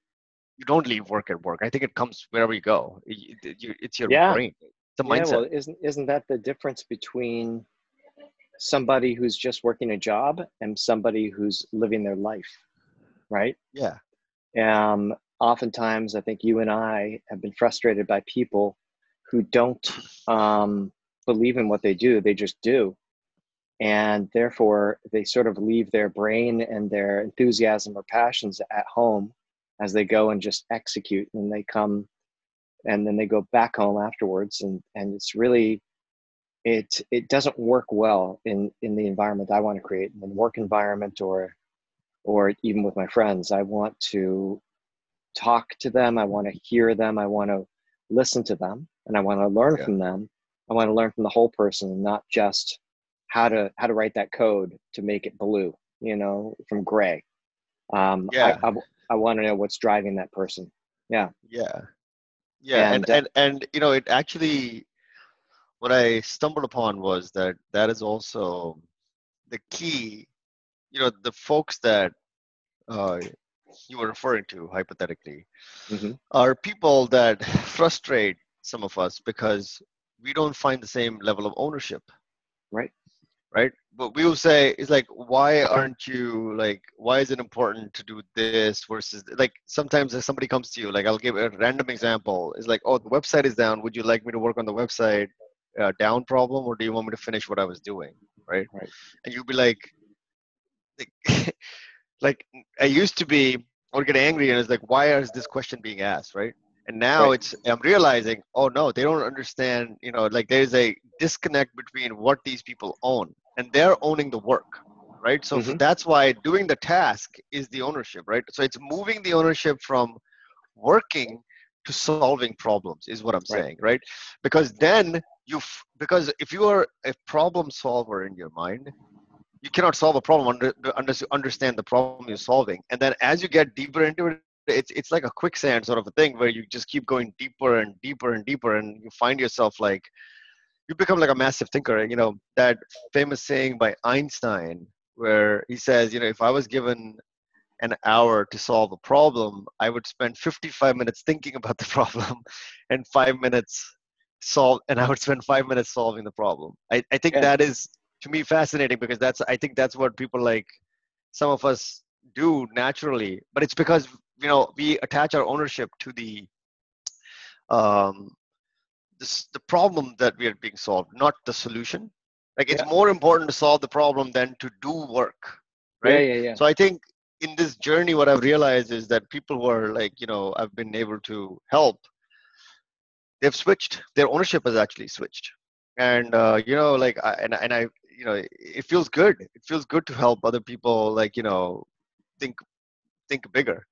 You don't leave work at work. I think it comes wherever you go. It's your yeah. brain. It's a mindset. Yeah, well, isn't, isn't that the difference between somebody who's just working a job and somebody who's living their life right yeah um oftentimes i think you and i have been frustrated by people who don't um, believe in what they do they just do and therefore they sort of leave their brain and their enthusiasm or passions at home as they go and just execute and they come and then they go back home afterwards and and it's really it it doesn't work well in in the environment I want to create in the work environment or or even with my friends. I want to talk to them. I want to hear them. I want to listen to them, and I want to learn yeah. from them. I want to learn from the whole person, and not just how to how to write that code to make it blue. You know, from gray. Um, yeah. I, I, I want to know what's driving that person. Yeah. Yeah. Yeah, and, and, and and you know, it actually what I stumbled upon was that that is also the key. You know, the folks that uh, you were referring to hypothetically mm-hmm. are people that frustrate some of us because we don't find the same level of ownership. Right. Right. But we will say, it's like, why aren't you like, why is it important to do this versus like sometimes if somebody comes to you, like I'll give a random example, It's like, oh, the website is down. Would you like me to work on the website? uh, down problem or do you want me to finish what i was doing right right and you'd be like like, like i used to be or get angry and it's like why is this question being asked right and now right. it's i'm realizing oh no they don't understand you know like there's a disconnect between what these people own and they're owning the work right so mm-hmm. that's why doing the task is the ownership right so it's moving the ownership from working to solving problems is what i'm right. saying right because then you because if you are a problem solver in your mind you cannot solve a problem under, unless you understand the problem you're solving and then as you get deeper into it it's it's like a quicksand sort of a thing where you just keep going deeper and deeper and deeper and you find yourself like you become like a massive thinker you know that famous saying by einstein where he says you know if i was given an hour to solve a problem i would spend 55 minutes thinking about the problem and 5 minutes solve and i would spend five minutes solving the problem i, I think yeah. that is to me fascinating because that's i think that's what people like some of us do naturally but it's because you know we attach our ownership to the um this the problem that we are being solved, not the solution. Like it's Yeah. more important to solve the problem than to do work, Yeah, right? yeah, yeah. So I think in this journey, what I've realized is that people who are like, you know, I've been able to help, they've switched. Their ownership has actually switched, and uh, you know, like, I, and and I, you know, it feels good. It feels good to help other people, like, you know, think think bigger.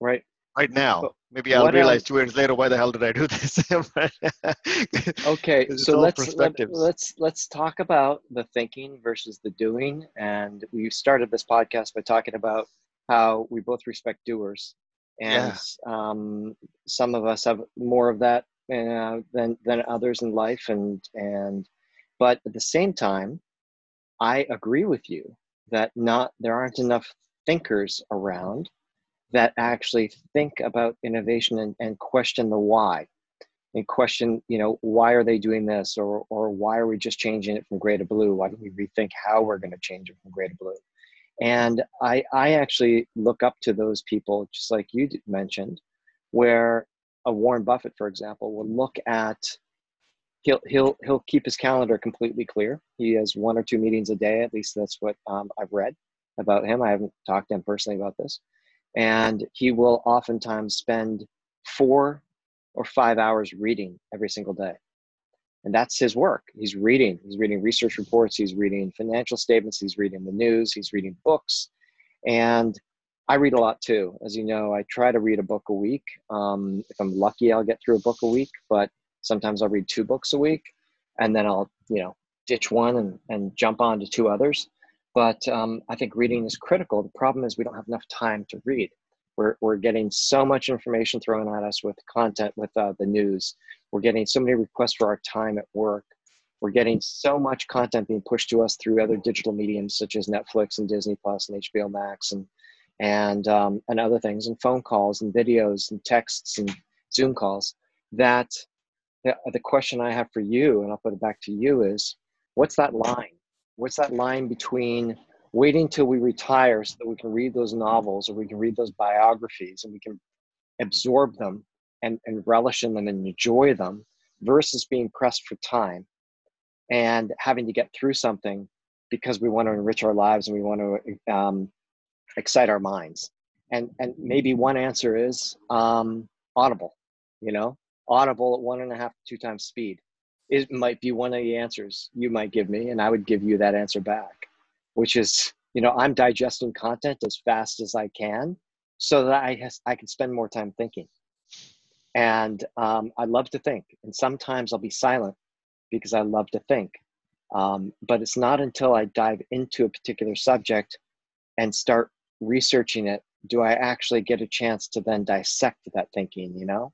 Right. Right now, maybe I'll what, realize two years later why the hell did I do this? Okay, so let's let, perspectives. let's let's talk about the thinking versus the doing. And we started this podcast by talking about how we both respect doers, and um, some of us have more of that uh, than than others in life. And and but at the same time, I agree with you that not there aren't enough thinkers around that actually think about innovation and, and question the why and question, you know, why are they doing this or or why are we just changing it from gray to blue? Why don't we rethink how we're going to change it from gray to blue? And I I actually look up to those people, just like you mentioned, where a Warren Buffett, for example, will look at he'll he'll he'll keep his calendar completely clear. He has one or two meetings a day, at least that's what um, I've read about him. I haven't talked to him personally about this, and he will oftentimes spend four or five hours reading every single day. And that's his work. He's reading. He's reading research reports. He's reading financial statements. He's reading the news. He's reading books. And I read a lot too. As you know, I try to read a book a week. Um, if I'm lucky, I'll get through a book a week, but sometimes I'll read two books a week and then I'll, you know, ditch one and, and jump on to two others. But um, I think reading is critical. The problem is we don't have enough time to read. We're, we're getting so much information thrown at us with content with uh, the news. We're getting so many requests for our time at work. We're getting so much content being pushed to us through other digital mediums such as netflix and disney plus and hbo max and and um, and other things and phone calls and videos and texts and zoom calls that the, the question i have for you and i'll put it back to you is what's that line what's that line between waiting till we retire so that we can read those novels or we can read those biographies and we can absorb them and, and relish in them and enjoy them versus being pressed for time and having to get through something because we want to enrich our lives and we want to um, excite our minds. And and maybe one answer is um, audible you know? Audible at one and a half two times speed it might be one of the answers you might give me and i would give you that answer back which is you know i'm digesting content as fast as i can so that i has, i can spend more time thinking. And um, i love to think and sometimes i'll be silent because i love to think. Um, but it's not until i dive into a particular subject and start researching it do i actually get a chance to then dissect that thinking you know?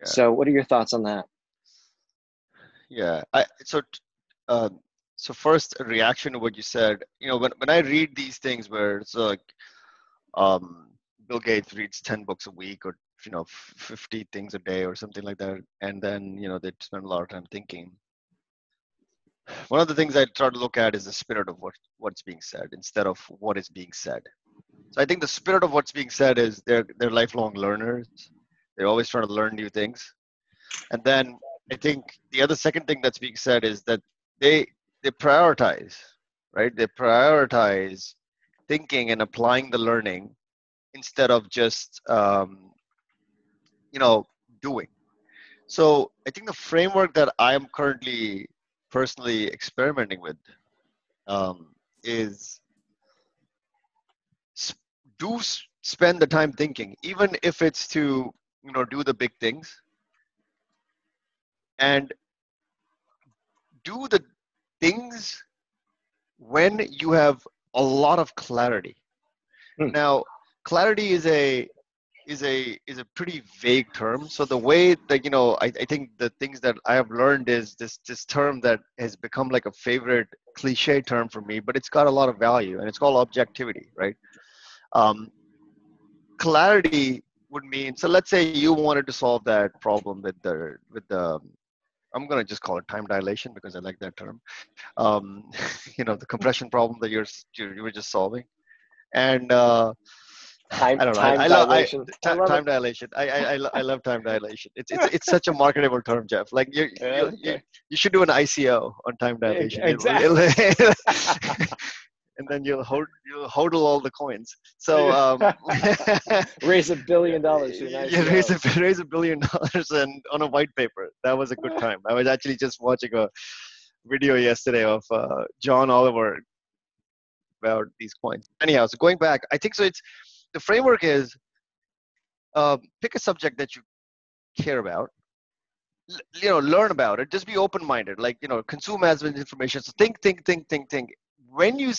Yeah. so what are your thoughts on that yeah i so um so first a reaction to what you said you know when, when i read these things where it's like um bill gates reads 10 books a week or you know 50 things a day or something like that and then you know they spend a lot of time thinking one of the things i try to look at is the spirit of what what's being said instead of what is being said. So i think the spirit of what's being said is they're they're lifelong learners. They're always trying to learn new things. And then I think the other second thing that's being said is that they they prioritize, right? They prioritize thinking and applying the learning instead of just um, you know doing. So I think the framework that I am currently personally experimenting with um, is do spend the time thinking, even if it's to you know do the big things and do the things when you have a lot of clarity. Hmm. now clarity is a is a is a pretty vague term. So the way that you know I, I think the things that i have learned is this this term that has become like a favorite cliche term for me but it's got a lot of value and it's called objectivity right? Um, clarity would mean so let's say you wanted to solve that problem with the with the I'm gonna just call it time dilation because I like that term. Um, you know, the compression problem that you're you, you were just solving, and uh, Time, I don't know. time I, I love I, dilation. I love time it. dilation. I, I, I, lo- I love time dilation. It's, it's, it's such a marketable term, Jeff. Like you, Yeah, you, okay. you, you should do an ICO on time Yeah, dilation. exactly. and then you'll hold, you'll hodl all the coins. So, um, Raise a billion dollars. an yeah, raise a, raise a billion dollars and on a white paper. That was a good time. I was actually just watching a video yesterday of uh, John Oliver about these coins. Anyhow, so going back, I think so. It's the framework is uh, pick a subject that you care about. You know, learn about it. Just be open-minded. Like you know, consume as much information. So think, think, think, think, think. When you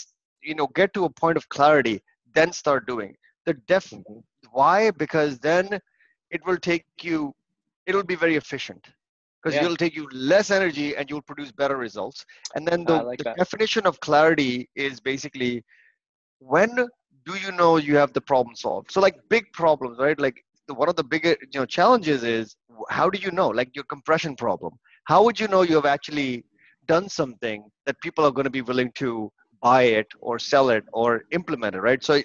you know get to a point of clarity, then start doing. The def Mhm. why? Because then it will take you. It'll be very efficient because Yeah. it'll take you less energy and you'll produce better results. And then the, like the definition of clarity is basically when do you know you have the problem solved? So like big problems, right? Like the, one of the bigger you know challenges is how do you know? Like your compression problem. How would you know you have actually done something that people are going to be willing to buy it or sell it or implement it, right? So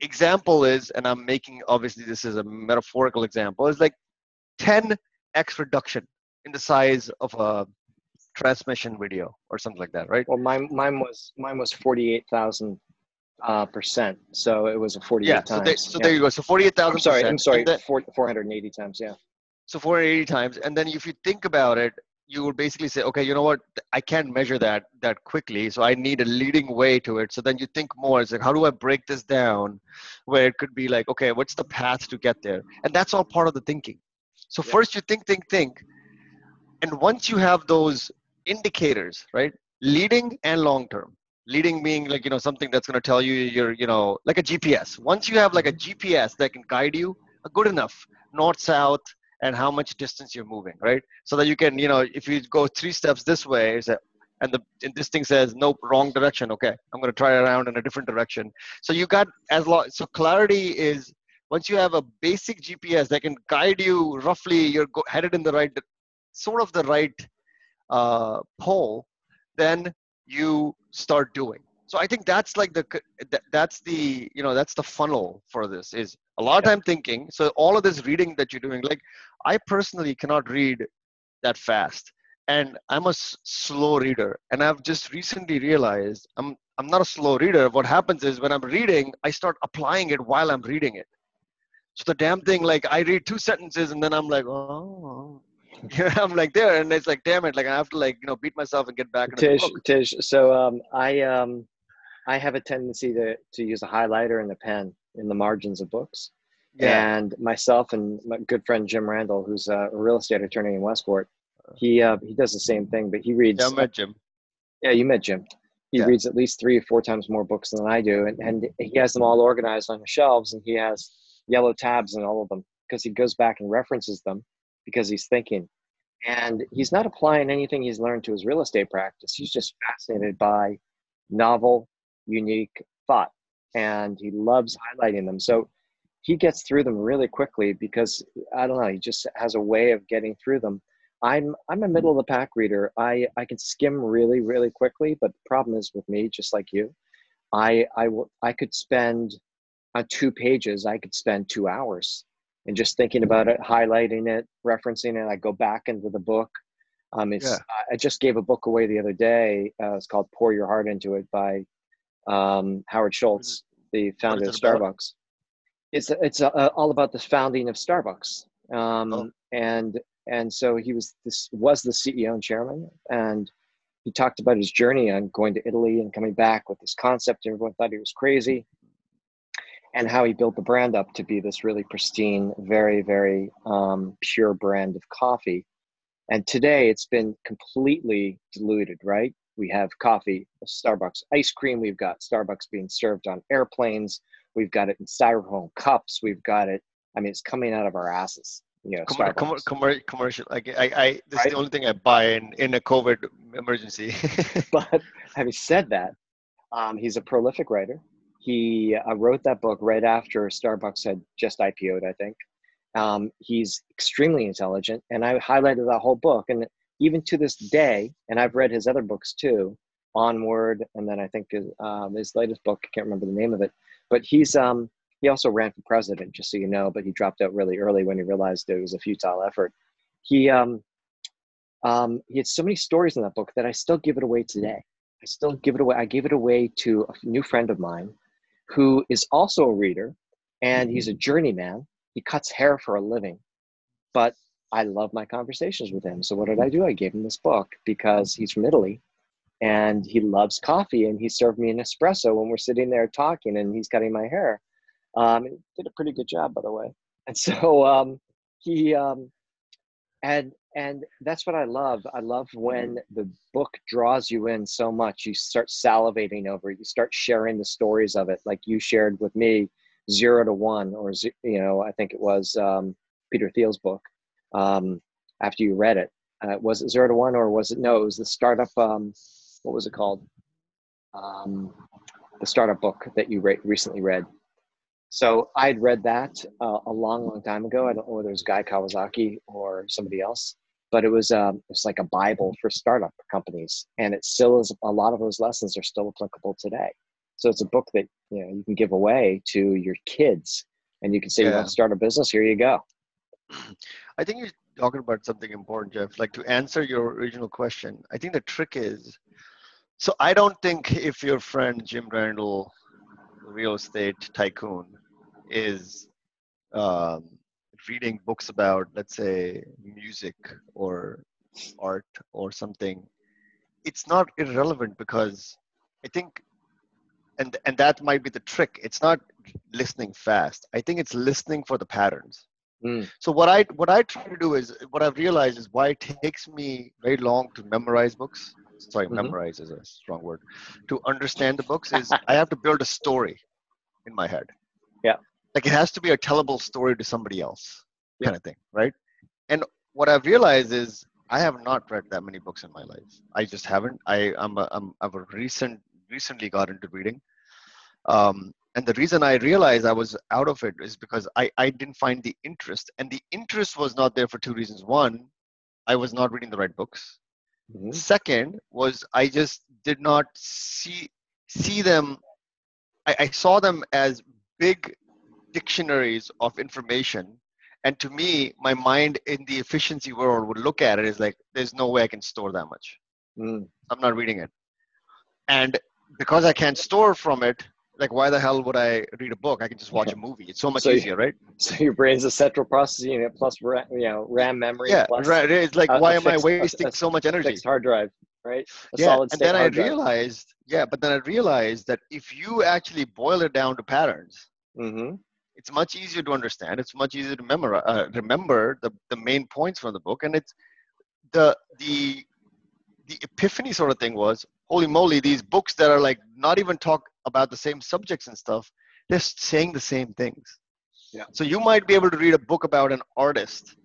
example is, and I'm making obviously this is a metaphorical example, is like 10x reduction in the size of a transmission video or something like that, right? Well, mine mine was mine was forty eight thousand uh, percent. So it was a forty eight Yeah. times. So, there, so yeah. there you go. So 48,000. Sorry. I'm sorry. Four four hundred and eighty times. Yeah. so 480 times, and then if you think about it, you would basically say, okay, you know what? I can't measure that that quickly, so I need a leading way to it. So then you think more. It's like, how do I break this down, where it could be like, okay, what's the path to get there? And that's all part of the thinking. So Yeah. first you think, think, think, and once you have those indicators, right, leading and long term. Leading being like you know something that's going to tell you you're you know like a GPS. Once you have like a GPS that can guide you, uh, good enough north south and how much distance you're moving, right? So that you can, you know, if you go three steps this way, and the and this thing says nope, wrong direction. Okay, I'm going to try around in a different direction. So you got as long. So clarity is once you have a basic GPS that can guide you roughly, you're go, headed in the right, sort of the right uh, pole, then you start doing. So I think that's like the that, that's the you know that's the funnel for this is a lot of Yeah. time thinking. So all of this reading that you're doing, like I personally cannot read that fast, and I'm a s- slow reader, and I've just recently realized I'm I'm not a slow reader. What happens is when I'm reading, I start applying it while I'm reading it. So the damn thing, like I read two sentences and then I'm like, oh, yeah, I'm like there, and it's like, damn it, like I have to like you know beat myself and get back Tish. Tish. So um, I um, I have a tendency to to use a highlighter and a pen in the margins of books. Yeah, And myself and my good friend Jim Randall, who's a real estate attorney in Westport, he uh, he does the same thing, but he reads. yeah, I met Jim. Yeah, you met Jim. He Yeah. reads at least three or four times more books than I do, and, and he has them all organized on the shelves, and he has yellow tabs in all of them because he goes back and references them because he's thinking. And he's not applying anything he's learned to his real estate practice. He's just fascinated by novel, unique thought, and he loves highlighting them. So he gets through them really quickly because I don't know, he just has a way of getting through them. I'm I'm a middle of the pack reader. I I can skim really really quickly, but the problem is with me, just like you, I I will I could spend on two pages. I could spend two hours and just thinking about it, highlighting it, referencing it. I go back into the book. Um, it's Yeah. I- I just gave a book away the other day. Uh, it's called "Pour Your Heart Into It" by um, Howard Schultz, the founder of it about? Starbucks. It's it's uh, all about the founding of Starbucks. Um, Oh. and and so he was this was the CEO and chairman, and he talked about his journey on going to Italy and coming back with this concept. Everyone thought he was crazy, and how he built the brand up to be this really pristine, very very um, pure brand of coffee. And today it's been completely diluted, right? We have coffee, Starbucks ice cream. We've got Starbucks being served on airplanes. We've got it in styrofoam cups. We've got it. I mean, it's coming out of our asses. You know, Com- com- commercial. Like I, I, this is the only thing I buy in in a COVID emergency. but having said that, um, he's a prolific writer. He uh, wrote that book right after Starbucks had just IPO'd, I think. Um, he's extremely intelligent, and I highlighted that whole book. And even to this day, and I've read his other books too, Onward, and then I think his, um, his latest book, I can't remember the name of it, but he's um, He also ran for president, just so you know, but he dropped out really early when he realized it was a futile effort. He um, um, he had so many stories in that book that I still give it away today. I still give it away. I gave it away to a new friend of mine who is also a reader and he's a journeyman. He cuts hair for a living, but I love my conversations with him. So what did I do? I gave him this book because he's from Italy and he loves coffee and he served me an espresso when we're sitting there talking and he's cutting my hair. Um, he did a pretty good job, by the way. And so um, he um, and and that's what I love. I love when the book draws you in so much. You start salivating over it. You start sharing the stories of it, like you shared with me, zero to one, or you know, I think it was um, Peter Thiel's book. Um, after you read it, uh, was it zero to one, or was it no? It was the startup. Um, what was it called? Um, the startup book that you re- recently read. So I'd read that uh, a long, long time ago. I don't know whether it was Guy Kawasaki or somebody else, but it was um, it's like a Bible for startup companies, and it still is. A lot of those lessons are still applicable today. So it's a book that you know you can give away to your kids, and you can say, yeah. "You want to start a business? Here you go." I think you're talking about something important, Jeff. Like to answer your original question, I think the trick is. So I don't think if your friend Jim Randall, real estate tycoon, is um, reading books about, let's say, music or art or something, it's not irrelevant because I think, and and that might be the trick. It's not listening fast. I think it's listening for the patterns. Mm. So what I what I try to do is what I've realized is why it takes me very long to memorize books. Sorry, mm-hmm. memorize is a strong word. To understand the books is I have to build a story in my head. Yeah like it has to be a tellable story to somebody else yeah. kind of thing right and what i've realized is i have not read that many books in my life i just haven't i i'm a, I'm, i've a recent recently got into reading um, and the reason i realized i was out of it is because i i didn't find the interest. And the interest was not there for two reasons. One i was not reading the right books. Mm-hmm. second was i just did not see see them. I, I saw them as big dictionaries of information. And to me my mind in the efficiency world would look at it as like there's no way i can store that much. Mm. i'm not reading it. And because i can't store from it like why the hell would i read a book? I can just watch a movie. It's so much so easier right? so your brain's a central processing unit plus you know ram memory yeah plus, right it's like why am fixed, i wasting a, so much energy? hard drive right? A yeah and then i realized drive. yeah but then i realized that if you actually boil it down to patterns mm-hmm. it's much easier to understand. It's much easier to memorize, uh, remember the, the main points from the book. And it's the the the epiphany sort of thing was holy moly these books that are like not even talk about the same subjects and stuff they're saying the same things yeah. so you might be able to read a book about an artist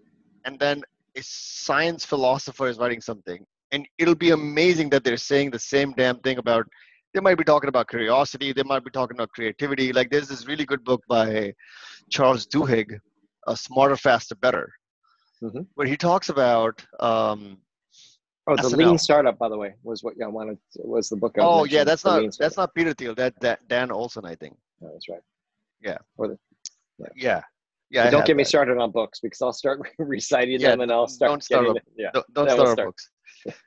and then a science philosopher is writing something and it'll be amazing that they're saying the same damn thing about they might be talking about curiosity they might be talking about creativity like there's this really good book by charles duhigg uh, smarter faster better mm-hmm. where he talks about um, oh the SNL. lean startup by the way was what i wanted was the book I oh yeah that's not that's not peter thiel that, that dan olson i think oh, that's right yeah or the, yeah yeah, yeah don't get me started on books because I'll start reciting yeah, them and I'll start. Don't start. Up, yeah, don't, don't start, start books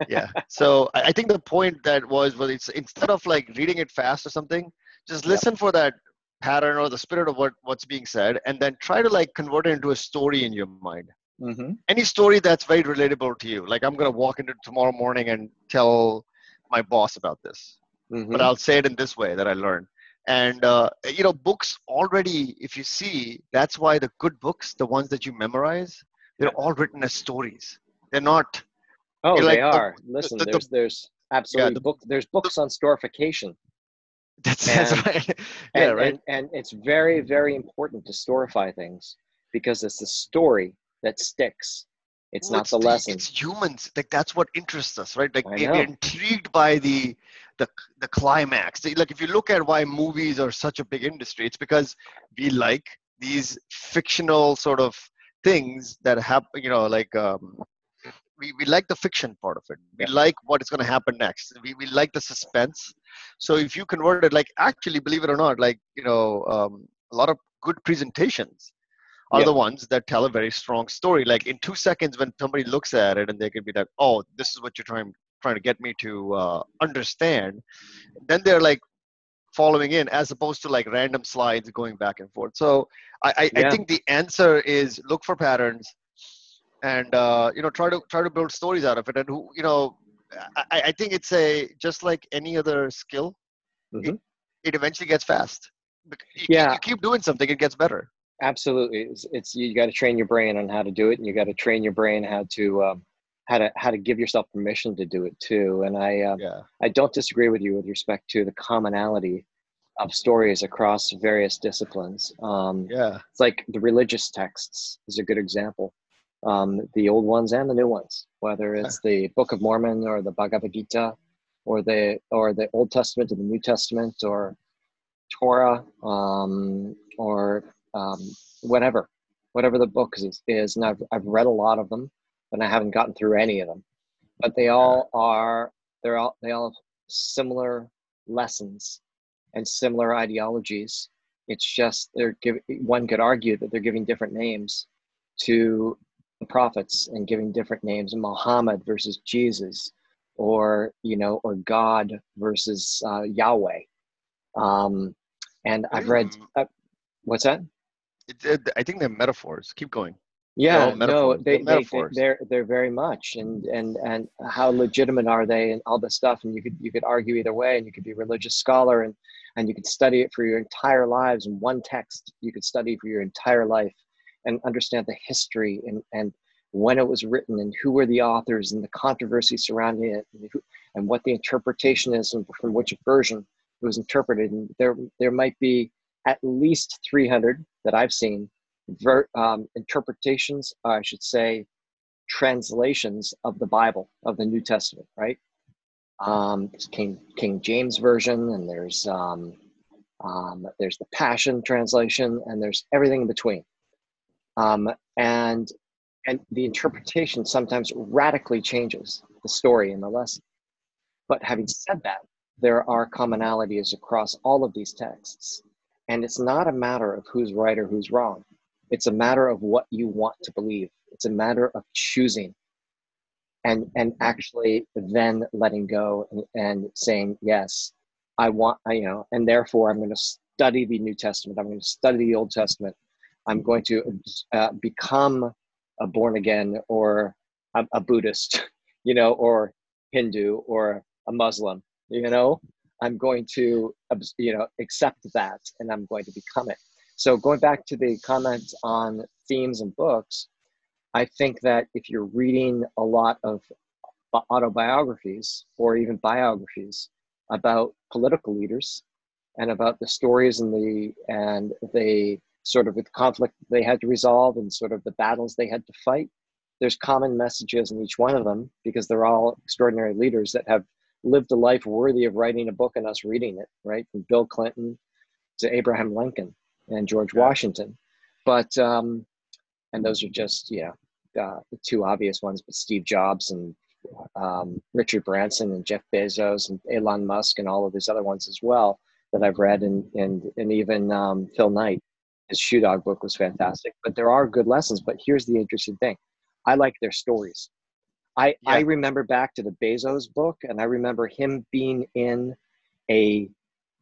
yeah. So I think the point that was was it's instead of like reading it fast or something, just listen yep. for that pattern or the spirit of what what's being said, and then try to like convert it into a story in your mind. Mm-hmm. Any story that's very relatable to you. Like I'm gonna walk into tomorrow morning and tell my boss about this, mm-hmm. but I'll say it in this way that I learned. And uh, you know, books already, if you see, that's why the good books, the ones that you memorize, they're all written as stories. They're not Oh, they like, are. The, Listen, the, the, there's there's absolutely yeah, book. There's books on storification. That's, and, that's right. yeah, and, right. And, and it's very very important to storify things because it's the story that sticks. It's well, not it's the, the lesson. It's humans. Like that's what interests us, right? Like we're intrigued by the the the climax. Like if you look at why movies are such a big industry, it's because we like these fictional sort of things that happen. You know, like um, we, we like the fiction part of it. We yeah. like what is going to happen next. We, we like the suspense. So if you convert it, like actually, believe it or not, like you know, um, a lot of good presentations are Yeah. the ones that tell a very strong story. Like in two seconds, when somebody looks at it and they can be like, "Oh, this is what you're trying trying to get me to uh, understand," then they're like following in as opposed to like random slides going back and forth. So I, I, Yeah. I think the answer is look for patterns and uh, you know try to try to build stories out of it. And who you know, I, I- think it's a just like any other skill, Mhm. it eventually gets fast. You, Yeah. you keep doing something, it gets better. Absolutely it's, it's you got to train your brain on how to do it and you got to train your brain how to um, how to how to give yourself permission to do it too and i uh, Yeah. i don't disagree with you with respect to the commonality of stories across various disciplines um, Yeah. it's like the religious texts is a good example um, the old ones and the new ones whether it's the book of mormon or the bhagavad gita or the or the old testament or the new testament or torah um, or um, whatever whatever the book is, is and I've, I've read a lot of them but i haven't gotten through any of them. But they all are they're all they all have similar lessons and similar ideologies. It's just they're giving one could argue that they're giving different names to the prophets and giving different names muhammad versus jesus or you know or god versus uh, yahweh. Um, and i've read Mm, uh, what's that it- it- uh, I think they're metaphors. Keep going. yeah no metaphors. they, They're they, metaphors. they're they're very much and and and how legitimate are they and all this stuff and you could you could argue either way and you could be a religious scholar and and you could study it for your entire lives in one text you could study for your entire life and understand the history and and when it was written and who were the authors and the controversy surrounding it and, who, and what the interpretation is and from which version it was interpreted and there there might be at least 300 that i've seen ver, um, interpretations, I should say, translations of the Bible, of the New Testament, right? Um, King King James version, and there's um, um, there's the Passion translation, and there's everything in between. Um, and and the interpretation sometimes radically changes the story and the lesson. But having said that, there are commonalities across all of these texts, and it's not a matter of who's right or who's wrong. It's a matter of what you want to believe. It's a matter of choosing and and actually then letting go and, and saying yes i want you know and therefore i'm going to study the new testament. I'm going to study the old testament. I'm going to uh, become a born again or a, a buddhist you know or hindu or a muslim you know i'm going to you know accept that and i'm going to become it. So going back to the comments on themes and books, I think that if you're reading a lot of autobiographies or even biographies about political leaders and about the stories and the and the sort of the conflict they had to resolve and sort of the battles they had to fight, there's common messages in each one of them because they're all extraordinary leaders that have lived a life worthy of writing a book and us reading it, right? From Bill Clinton to Abraham Lincoln and George Yeah. Washington. But um, and those are just you know uh, the two obvious ones. But Steve Jobs and um, Richard Branson and Jeff Bezos and Elon Musk and all of these other ones as well that I've read and and and even um, Phil Knight, his Shoe Dog book was fantastic. But there are good lessons. But here's the interesting thing: I like their stories. I I remember back to the Bezos book, and I remember him being in a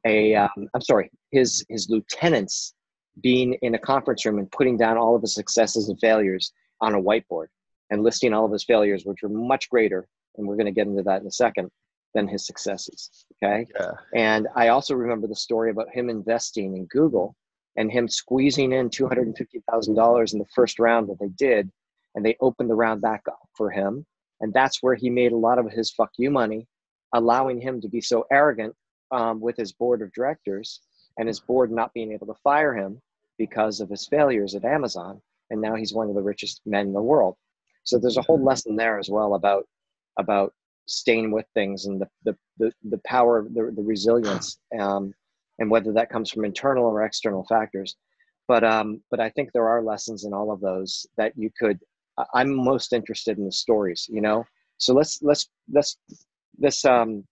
a um, I'm sorry, his his lieutenants being in a conference room and putting down all of his successes and failures on a whiteboard and listing all of his failures, which were much greater, and we're going to get into that in a second, than his successes. Okay. Yeah. And I also remember the story about him investing in Google and him squeezing in $250,000 in the first round that they did. And they opened the round back up for him. And that's where he made a lot of his fuck you money, allowing him to be so arrogant um, with his board of directors and his board not being able to fire him because of his failures at Amazon. And now he's one of the richest men in the world. So there's a whole lesson there as well about about staying with things and the the the, the power of the, the resilience um, and whether that comes from internal or external factors. But um, but I think there are lessons in all of those that you could. I'm most interested in the stories, you know. So let's let's let's this um,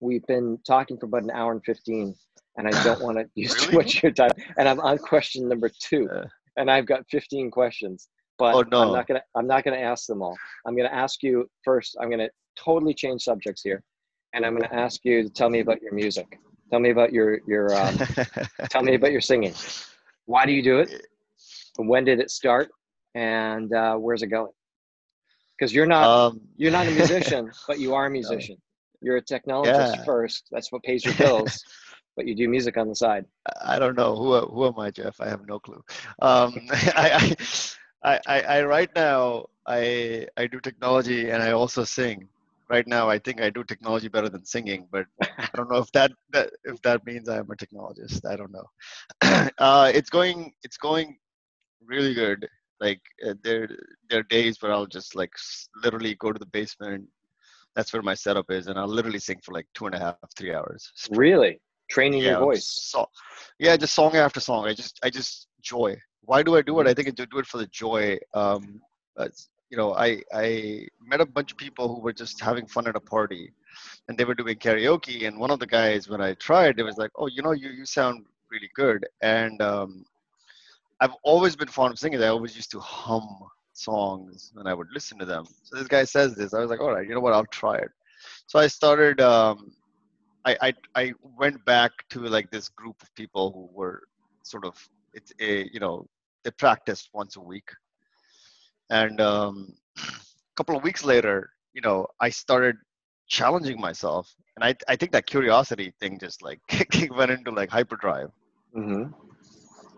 we've been talking for about an hour and fifteen, and I don't want to use too much of your time. And I'm on question number two, Uh. and I've got 15 questions. But Oh, I'm not gonna I'm not gonna ask them all. I'm gonna ask you first. I'm gonna totally change subjects here, and I'm gonna ask you to tell me about your music. Tell me about your your um, tell me about your singing. Why do you do it? When did it start? And uh, where's it going? Because you're not um, you're not a musician, but you are a musician. You're a technologist Yeah. first. That's what pays your bills. but you do music on the side. I don't know who who am I, Jeff? I have no clue. Um, I, I, I, I right now I I do technology and I also sing. Right now, I think I do technology better than singing, but I don't know if that, that if that means I am a technologist. I don't know. uh, it's going it's going really good. Like uh, there there are days where I'll just like s- literally go to the basement. That's where my setup is, and I'll literally sing for like two and a half, three hours. Really? Training your voice. So, yeah, just song after song. I just, I just joy. Why do I do it? I think I do it for the joy. Um, you know, I I met a bunch of people who were just having fun at a party, and they were doing karaoke. And one of the guys, when I tried, it was like, "Oh, you know, you you sound really good." And um, I've always been fond of singing. I always used to hum songs and I would listen to them. So this guy says this. I was like, "All right, you know what? I'll try it." So I started. Um, I, I I went back to like this group of people who were sort of it's a you know they practiced once a week, and um, a couple of weeks later, you know, I started challenging myself, and I I think that curiosity thing just like went into like hyperdrive, hmm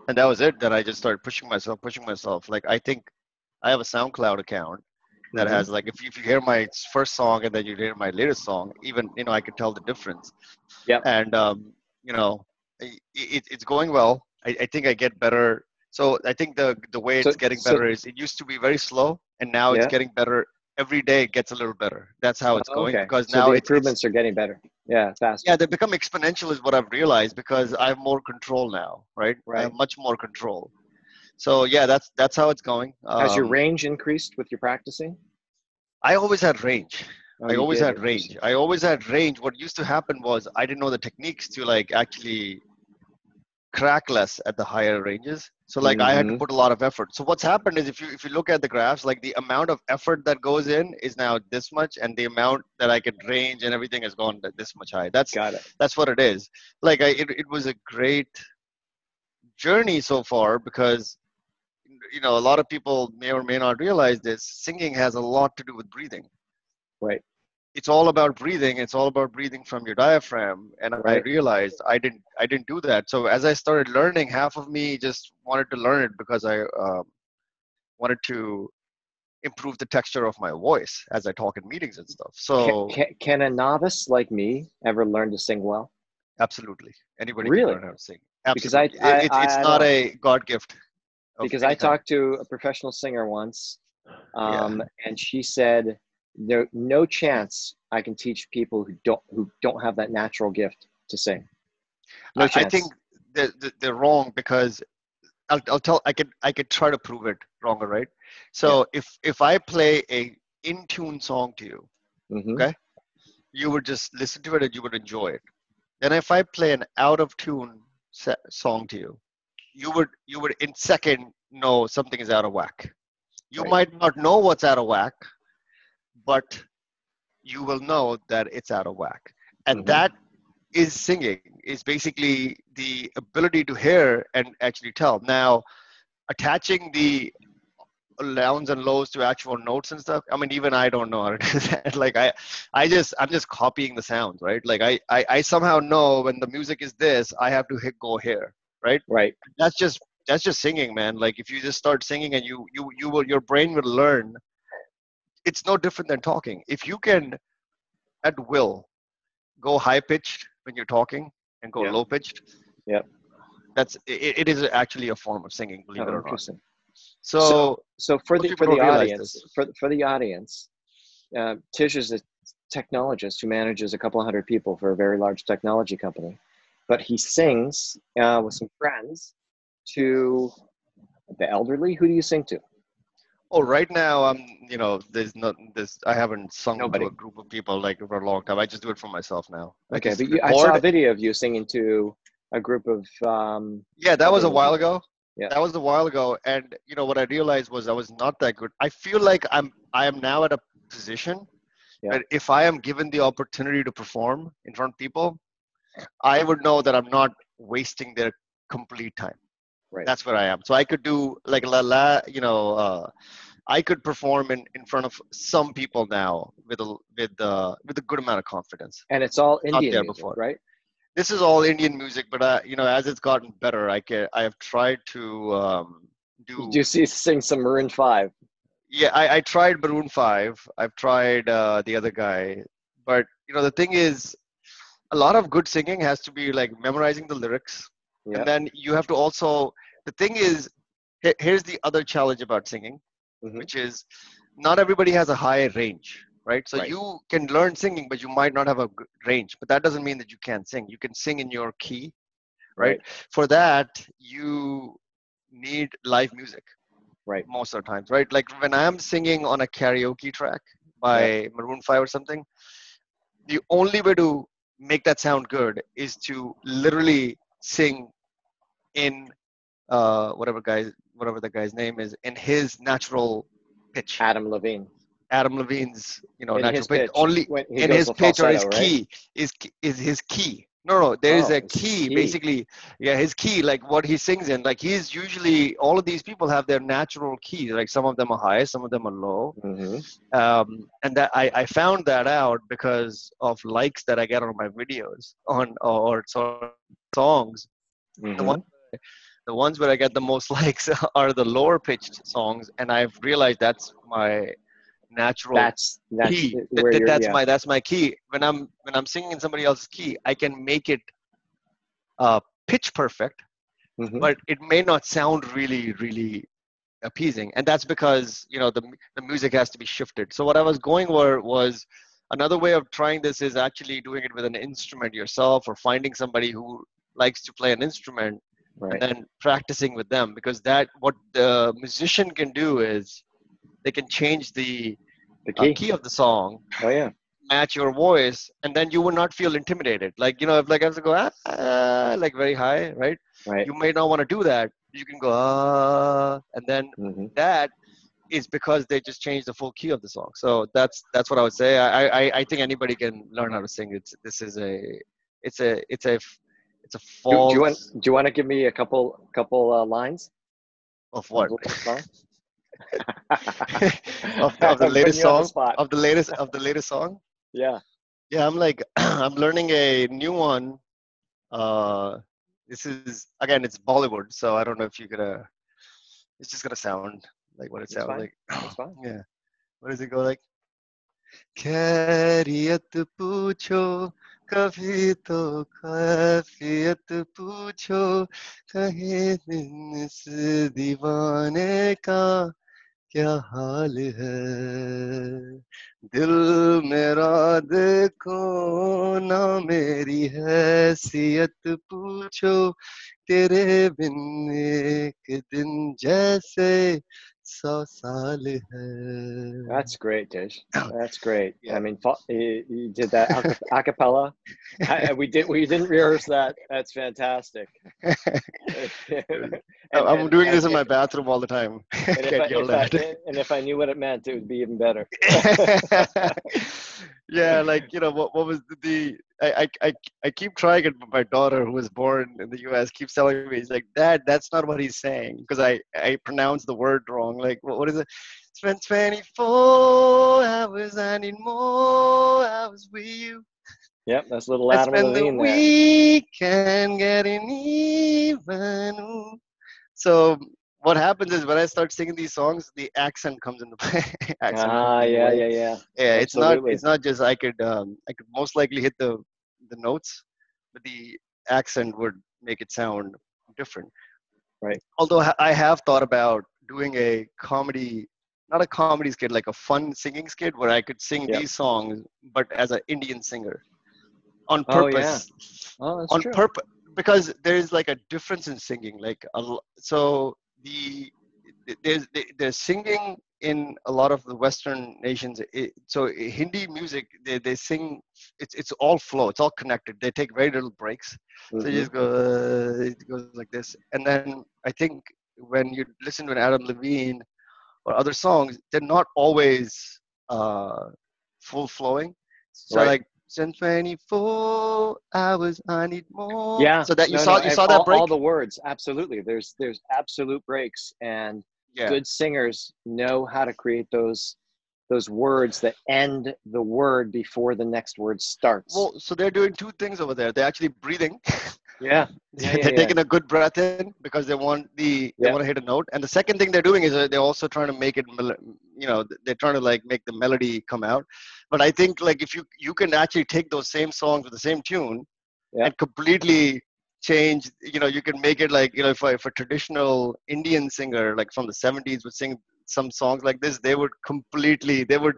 and that was it. Then I just started pushing myself, pushing myself. Like I think I have a SoundCloud account that Mhm. has like if you, if you hear my first song and then you hear my latest song, even you know I could tell the difference. yeah And um, you know, it, it, it's going well. I, I think I get better. So I think the the way So- it's getting so- better is it used to be very slow, and now it's getting better. Every day it gets a little better. That's how it's Oh, going okay. because so now the it's, it's improvements are getting better. Yeah, fast. yeah they become exponential is what I've realized because I have more control now, right? I have Right. much more control. So yeah, that's that's how it's going. Has your Um, range increased with your practicing? I always had range. Oh, I always did, had range. I always had range. What used to happen was I didn't know the techniques to like actually crack less at the higher ranges. So like I had to Mhm. put a lot of effort. So what's happened is if you if you look at the graphs, like the amount of effort that goes in is now this much, and the amount that I could range and everything has gone this much high. That's Got it. that's what it is. Like I, it, it was a great journey so far because you know a lot of people may or may not realize this. Singing has a lot to do with breathing Right. It's all about breathing it's all about breathing from your diaphragm. And i realized i didn't i didn't do that. So as i started learning half of me just wanted to learn it because i um, wanted to improve the texture of my voice as i talk in meetings and stuff. So Can, can, can a novice like me ever learn to sing well? absolutely. Anybody Really? can learn how to sing. Because I- I- It- it's, I not don't- a god gift Because I talked to a professional singer once, um, and she said there no chance I can teach people who don't who don't have that natural gift to sing. No I, I think they're, they're- wrong because I'll, I'll tell I could I could try to prove it wrong, right? So if if I play a in tune song to you, Mhm. okay. you would just listen to it and you would enjoy it. Then if I play an out of tune song to you, you would you would in second know something is out of whack. You Right. might not know what's out of whack, but you will know that it's out of whack. And Mhm. that is singing is basically the ability to hear and actually tell. Now, attaching the downs and lows to actual notes and stuff. I mean, even I don't know how to do that. Like I, I just I'm just copying the sounds, right? Like I, I, I somehow know when the music is this, I have to hit go here, right? Right. That's just that's just singing, man. Like if you just start singing and you you you will your brain will learn. It's no different than talking. If you can, at will, go high pitched when you're talking and go Yeah. low pitched. yeah, That's it, it is actually a form of singing, believe Oh, it or not. interesting. So, So for the for the audience, for for the audience, uh, Tij is a technologist who manages a couple of hundred people for a very large technology company, but he sings uh, with some friends to the elderly. Who do you sing to? Oh, right now I'm, you know, there's not this. I haven't sung Nobody. to a group of people like for a long time. I just do it for myself now. Okay, just but you, I saw a video of you singing to a group of um, Yeah, that was a while ago. Yeah. That was a while ago. And you know what I realized was I was not that good. I feel like I'm I am now at a position Yeah. that if I am given the opportunity to perform in front of people, I would know that I'm not wasting their complete time. Right. That's where I am. So I could do like la la, you know, uh, I could perform in, in front of some people now with a with uh, with a good amount of confidence. and it's all Indian music, before. right? this is all Indian music, but uh, you know, as it's gotten better, I can I have tried to um, do. You see sing some Maroon Five. Yeah, I, I tried Maroon Five. I've tried uh, the other guy, but you know, the thing is, a lot of good singing has to be like memorizing the lyrics, Yeah. and then you have to also. The thing is, here's the other challenge about singing, Mhm. which is, not everybody has a high range. Right, so Right. you can learn singing, but you might not have a range. But that doesn't mean that you can't sing. You can sing in your key, right? For that, you need live music. Right. Most of the times, right? Like when I'm singing on a karaoke track by Maroon 5 or something, the only way to make that sound good is to literally sing in uh, whatever guy, whatever the guy's name is, in his natural pitch. Adam Levine. Adam Levine's, you know, In natural pitch. pitch, Only in his pitch or his right? key is is his key. No, no, there is Oh, a key, key. basically. Yeah, his key, like what he sings in. Like he's usually all of these people have their natural keys. Like some of them are high, some of them are low. hmm Um, and that I, I found that out because of likes that I get on my videos on or, or songs. The hmm one the ones where I get the most likes are the lower pitched songs, and I've realized that's my natural That's that's key. it- where th- that's yeah. my that's my key. When I'm when I'm singing in somebody else's key, I can make it uh, pitch perfect, Mhm. but it may not sound really really appeasing, and that's because you know the the music has to be shifted. So what I was going where was another way of trying this is actually doing it with an instrument yourself, or finding somebody who likes to play an instrument right. and then practicing with them because that what the musician can do is they can change the the uh, key. key of the song Oh yeah. match your voice and then you will not feel intimidated. Like you know if like i have to go ah, ah, like very high right? Right. you may not want to do that. You can go ah and then hmm that is because they just changed the full key of the song. So that's that's what i would say. I i i think anybody can learn how to sing. It's this is a it's a it's a it's a Do, do you want Do you want to give me a couple couple uh, lines? of what Of the song? of, of the I'm latest putting you on song the spot. of the latest of the latest song Yeah. yeah i'm like i'm learning a new one uh this is again it's bollywood so i don't know if you're gonna it's just gonna sound like what it It's sounds fine. like That's fine. yeah what does it go like खैरियत पूछो कभी तो खैफियत पूछो कहे दिन इस दीवाने का क्या हाल है? दिल मेरा देखो, ना मेरी हैसियत पूछो, तेरे बिन एक दिन जैसे That's great, Tij. That's great. Yeah. I mean, you, did that a, cappella. We did. We didn't rehearse that. That's fantastic. and, I'm and, doing and, this in my bathroom all the time. And if, I, if I, and if I knew what it meant, it would be even better yeah, like you know, what what was the, the I, I I I keep trying it, but my daughter, who was born in the U.S., keeps telling me, "He's like, Dad, that's not what he's saying," because I I pronounce the word wrong. Like, what, what is it? Spend 24 hours, I need more hours with you. Yep, that's a little I Adam spend the there. weekend getting even. So what happens is when I start singing these songs, the accent comes into play. accent Ah, into yeah, play. yeah, yeah. Yeah, it's not it's not just I could um, I could most likely hit the the notes, but the accent would make it sound different. Right. Although I have thought about doing a comedy, not a comedy skit, like a fun singing skit where I could sing Yep. these songs, but as an Indian singer, on purpose. Oh, yeah. Oh, that's on purpose because there is like a difference in singing like a, so the there's there's singing in a lot of the Western nations, it, so Hindi music, they, they sing, it's it's all flow, it's all connected. They take very little breaks. So you just go, uh, it goes like this. And then I think when you listen to an Adam Levine or other songs, they're not always uh, full flowing. So Right. like, since 24 hours, I need more. Yeah. So that you no, saw no, you and saw all, that break. all the words. Absolutely. There's there's absolute breaks, and yeah. good singers know how to create those those words that end the word before the next word starts. Well, so they're doing two things over there. They're actually breathing. yeah. Yeah, they're yeah. taking a good breath in because they want the they want to hit a note. And the second thing they're doing is uh, they're also trying to make it, you know, they're trying to like make the melody come out. But I think like if you you can actually take those same songs with the same tune and completely change, you know, you can make it like you know if a, if a traditional Indian singer like from the 70s would sing some songs like this, they would completely they would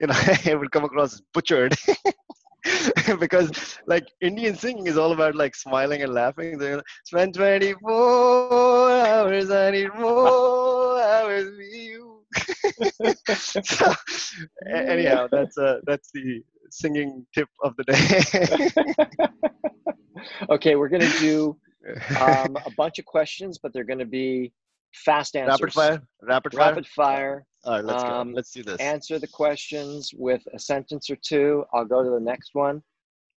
you know it would come across as butchered. because like Indian singing is all about like smiling and laughing. They're like, Spend 24 hours, I need more hours with you. so, anyhow, that's uh, that's the singing tip of the day. okay, we're gonna do um, a bunch of questions, but they're gonna be fast answers. rapid fire, rapid fire. Rapid fire. All right, let's Um, go. Let's do this. Answer the questions with a sentence or two. I'll go to the next one,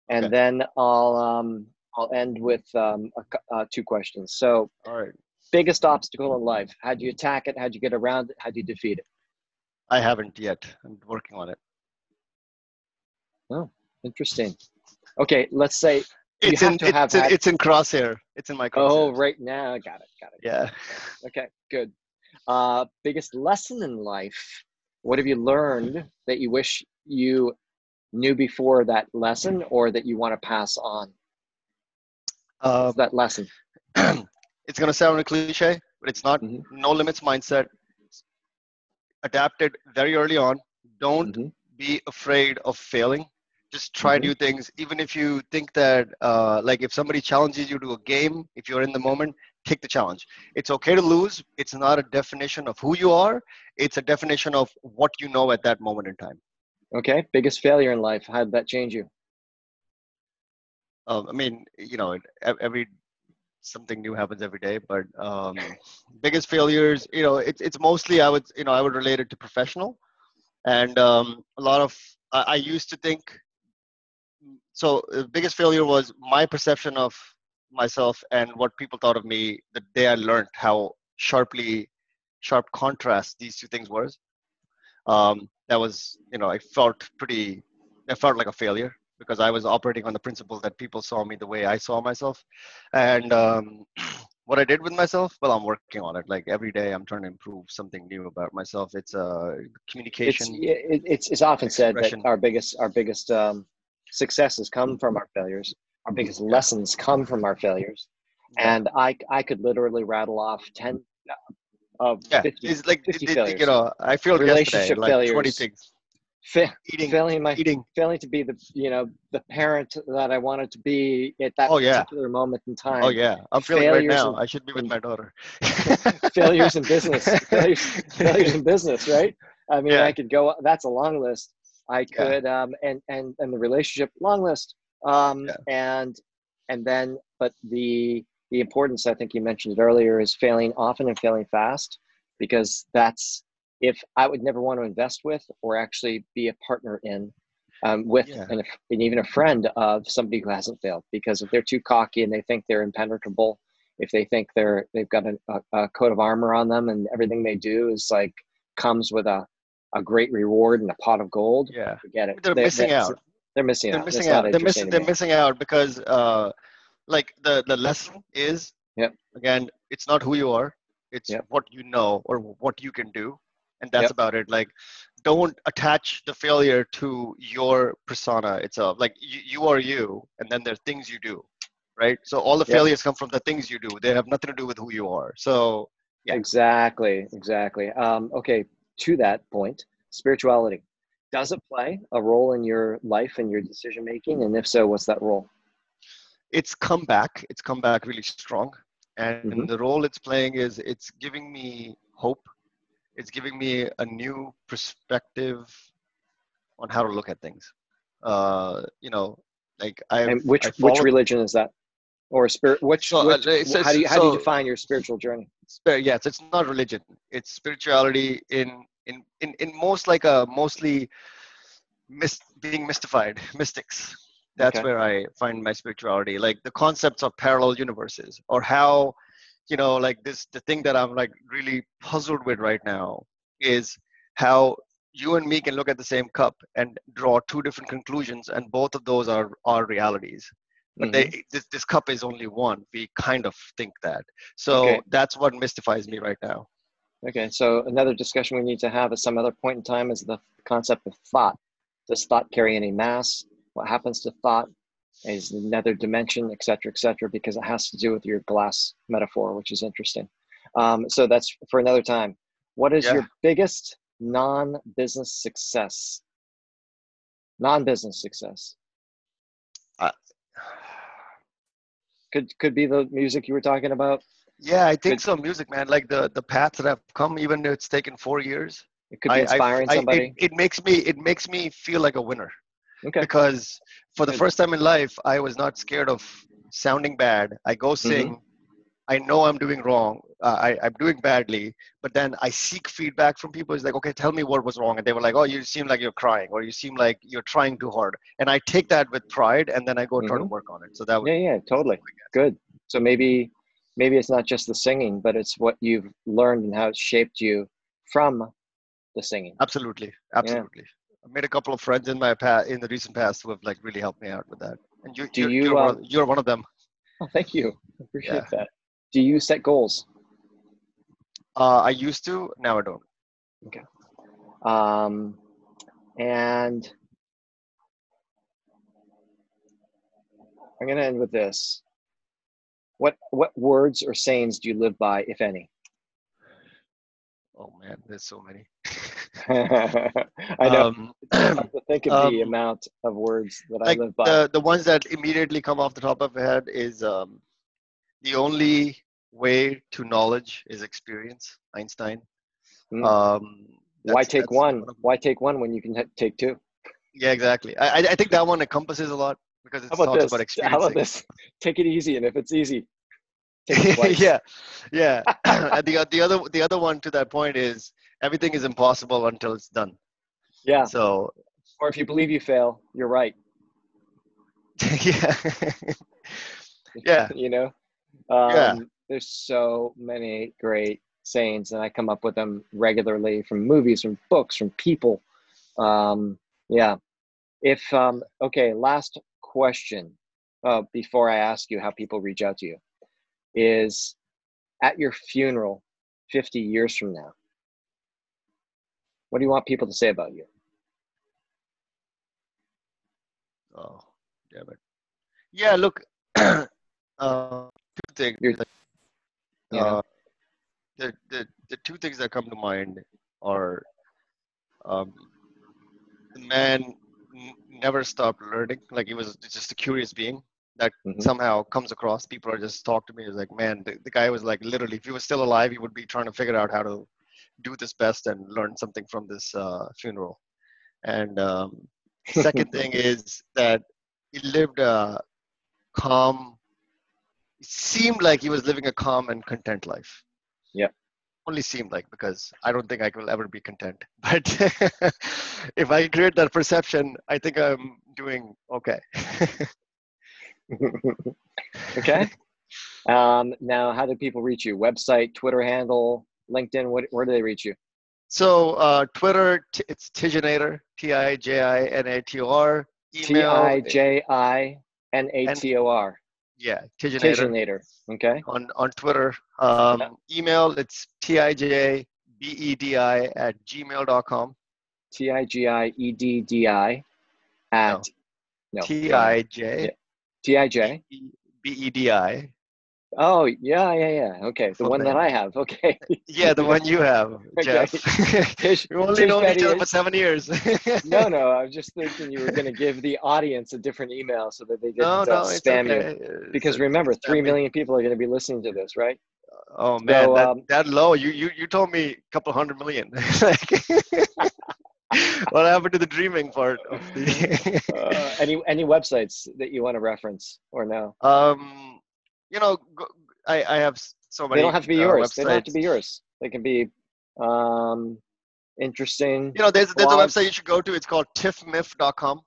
and Okay. then I'll um, I'll end with um, a, uh, two questions. So, All right, biggest obstacle in life? How'd you attack it? How'd you get around it? How'd you defeat it? I haven't yet. I'm working on it. Oh, interesting. Okay, let's say. It's in it's, in, it's in crosshair. It's in my crosshair. Oh, right now, got it, got it. Yeah. Okay, good. Uh, biggest lesson in life. What have you learned that you wish you knew before that lesson, or that you want to pass on? Um, that lesson? it's gonna sound a cliche, but it's not. Mhm. No limits mindset. Adapted very early on. Don't Mhm. be afraid of failing. Just try Mhm. new things. Even if you think that, uh, like, if somebody challenges you to a game, if you're in the moment, take the challenge. It's okay to lose. It's not a definition of who you are. It's a definition of what you know at that moment in time. Okay, biggest failure in life. How did that change you? um, I mean, you know, every something new happens every day. But um, biggest failures, you know, it's it's mostly I would you know I would relate it to professional, and um, a lot of I used to think. So the biggest failure was my perception of myself and what people thought of me the day I learned how sharply sharp contrast these two things were. Um, that was you know I felt pretty I felt like a failure because I was operating on the principle that people saw me the way I saw myself. And um, what I did with myself, well, I'm working on it. Like every day, I'm trying to improve something new about myself. It's uh, communication. it, it's it's often said that our biggest our biggest um, successes come from our failures. Our biggest lessons come from our failures. And I I could literally rattle off ten of yeah, 50, it's like 50 it- failures. you know, I feel yesterday Relationship like 20 things. fa- Eating, failing my eating. failing to be the you know the parent that I wanted to be at that Oh, yeah. particular moment in time. Oh yeah, I'm feeling right now. in- I should be with my daughter. failures in business, failures, failures in business, right? I mean, Yeah. I could go. That's a long list. I Yeah. could, um, and and and the relationship long list, um, Yeah. and and then, but the the importance I think you mentioned it earlier is failing often and failing fast, because that's if I would never want to invest with or actually be a partner in. Um, with Yeah. and, and even a friend of somebody who hasn't failed because if they're too cocky and they think they're impenetrable if they think they're they've got a, a coat of armor on them and everything they do is like comes with a, a great reward and a pot of gold yeah, forget it they're They- missing out. they're missing they're out missing out. They're missing. They're missing out because, uh, like the the lesson is, Yep. again, it's not who you are. It's Yep. what you know or what you can do, and that's Yep. about it. Like, don't attach the failure to your persona itself. Like you, you are you, and then there are things you do, right? So all the failures come from the things you do. They have nothing to do with who you are. So Yeah. exactly exactly um, okay to that point spirituality does it play a role in your life and your decision making and if so what's that role it's come back. It's come back really strong, and Mhm. the role it's playing is it's giving me hope. it's giving me a new perspective on how to look at things. Uh, you know, like I And which which religion is that? Or spirit? Which, So, uh, which it's- how do you how do you define your spiritual journey? Yes it's not religion. It's spirituality in in in, in most like a mostly mis- being mystified mystics. That's Okay. where i find my spirituality. Like the concepts of parallel universes or how you know like this the thing that i'm like really puzzled with right now is how you and me can look at the same cup and draw two different conclusions and both of those are are realities but Mhm. they this, this cup is only one we kind of think that so Okay. that's what mystifies me right now Okay, so another discussion we need to have at some other point in time is the concept of thought. Does thought carry any mass? What happens to thought? Is another dimension, et cetera, et cetera, because it has to do with your glass metaphor, which is interesting. Um, so that's for another time. What is your biggest non-business success? Non-business success could could be the music you were talking about. yeah i think Good. so music man like the the path that i've come even though it's taken four years It could be I- I- inspiring I- somebody. it, it makes me it makes me feel like a winner okay. because for the first time in life i was not scared of sounding bad i go Mm-hmm. I know i'm doing wrong. Uh, I, i'm doing badly. But then i seek feedback from people. It's like okay tell me what was wrong. And they were like oh you seem like you're crying or you seem like you're trying too hard. And i take that with pride and then i go try to work on it. So that was Yeah, yeah, totally. Good. So maybe maybe it's not just the singing, but it's what you've learned and how it shaped you from the singing. absolutely. Absolutely. I made a couple of friends in my past in the recent past who have like really helped me out with that. And you, Do you're, you, you're, one, of, you're one of them. Oh, thank you. I appreciate Yeah. that. Do you set goals? uh, i used to now i don't Um, and I'm going to end with this. What what words or sayings do you live by, if any? oh man there's so many I know. um, to think of the um, amount of words that like I live by. the the ones that immediately come off the top of my head is um, the only way to knowledge is experience einstein Mm. um, Why take one? Why take one when you can ha- take two? yeah exactly I, I- think that one encompasses a lot because it How about talks this? about How about this? Take it easy, and if it's easy, take it yeah yeah and the, the other the other one to that point is everything is impossible until it's done yeah. so Or if you believe you fail, you're right. yeah yeah You know. Um, Yeah. There's so many great sayings, and I come up with them regularly from movies, from books, from people. Um, yeah. If um, okay, last question uh, before I ask you how people reach out to you is at your funeral 50 years from now. What do you want people to say about you? oh damn it yeah look uh two things You're- Yeah. uh, the, the the two things that come to mind are um, the man n- never stopped learning like he was just a curious being that Mhm. somehow comes across people are just talk to me it's like man the, the guy was like literally if he was still alive he would be trying to figure out how to do this best and learn something from this uh, funeral and um, second thing is that he lived a calm seemed like he was living a calm and content life Yeah. only seemed like because i don't think i will ever be content but if i create that perception i think i'm doing okay okay. Um, now, how do people reach you? Website, Twitter handle, LinkedIn? What, where do they reach you? so uh, twitter t- it's tijinator t-i-j-i-n-a-t-o-r T email I J I N A T O R. yeah tijinator Tijinator. Okay. on on Twitter. Um, Email it's tijbedi at gmail.com. T I G I E D D I at no T I J T I J. B E D I. Oh yeah yeah yeah. Okay, the one that. I have. Okay. Yeah, the one you have. Jeff. Tij, we only known each other for seven years. no, no. I was just thinking you were going to give the audience a different email so that they didn't no, uh, no, it's spam okay. It's- Because it's remember, three family. million people are going to be listening to this, right? Oh man, So, that, um, that low. You you you told me a couple hundred million. What happened to the dreaming part of the? uh, any any websites that you want to reference or no? um, you know, go, I I have so many. They don't have to be uh, yours. They don't have to be yours. They can be um, interesting. You know, there's there's a website you should go to. It's called tiffmiff.com.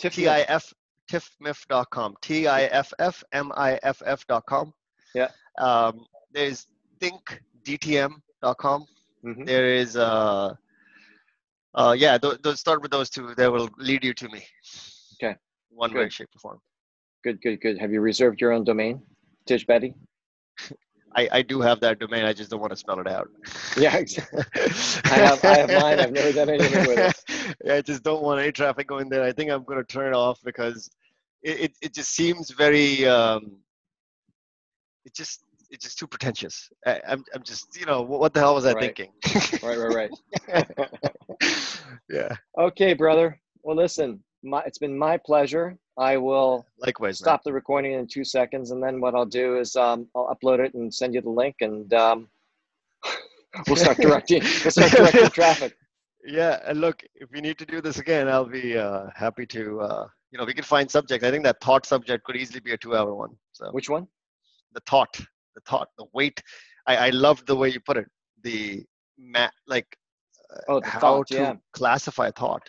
Tiffany. T I F tiffmiff.com. T I F F M I F F.com. Yeah. Um, there's thinkdtm.com. Mhm. There is uh, uh, yeah. Th- those start with those two. They will lead you to me. Okay. One way, Good. shape, or form. Good, good, good. Have you reserved your own domain, Tij Bedi? I, I do have that domain. I just don't want to spell it out. Yeah, ex- I have I have mine. I've never done anything with it. yeah, I just don't want any traffic going there. I think I'm going to turn it off because it, it, it just seems very. Um, it just it's just too pretentious. I, I'm I'm just you know what, what the hell was I Right. thinking? Right, right, right. yeah. Okay, brother. Well, listen, my, it's been my pleasure. I will Likewise. man. stop the recording in two seconds, and then what I'll do is um, I'll upload it and send you the link, and um, we'll start directing. We'll start directing traffic. Yeah, and look, if we need to do this again, I'll be uh, happy to. Uh, you know, we can find subject. I think that thought subject could easily be a two-hour one. So Which one? the thought, the thought, the weight. I, I loved the way you put it. The mat, like uh, Oh, how thought, to yeah. classify thought.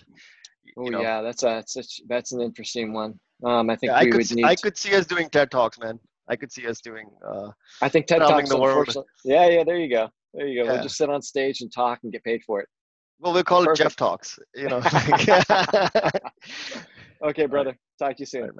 Oh know, yeah, that's a that's a, that's an interesting one. Um, I think yeah, I we could would see, need. I could see us doing TED talks, man. I could see us doing. Uh, I think TED Talks. the world. Yeah, yeah. There you go. There you go. Yeah. We'll just sit on stage and talk and get paid for it. well, we'll call it Jeff talks. You know. Okay, brother. Talk to you soon.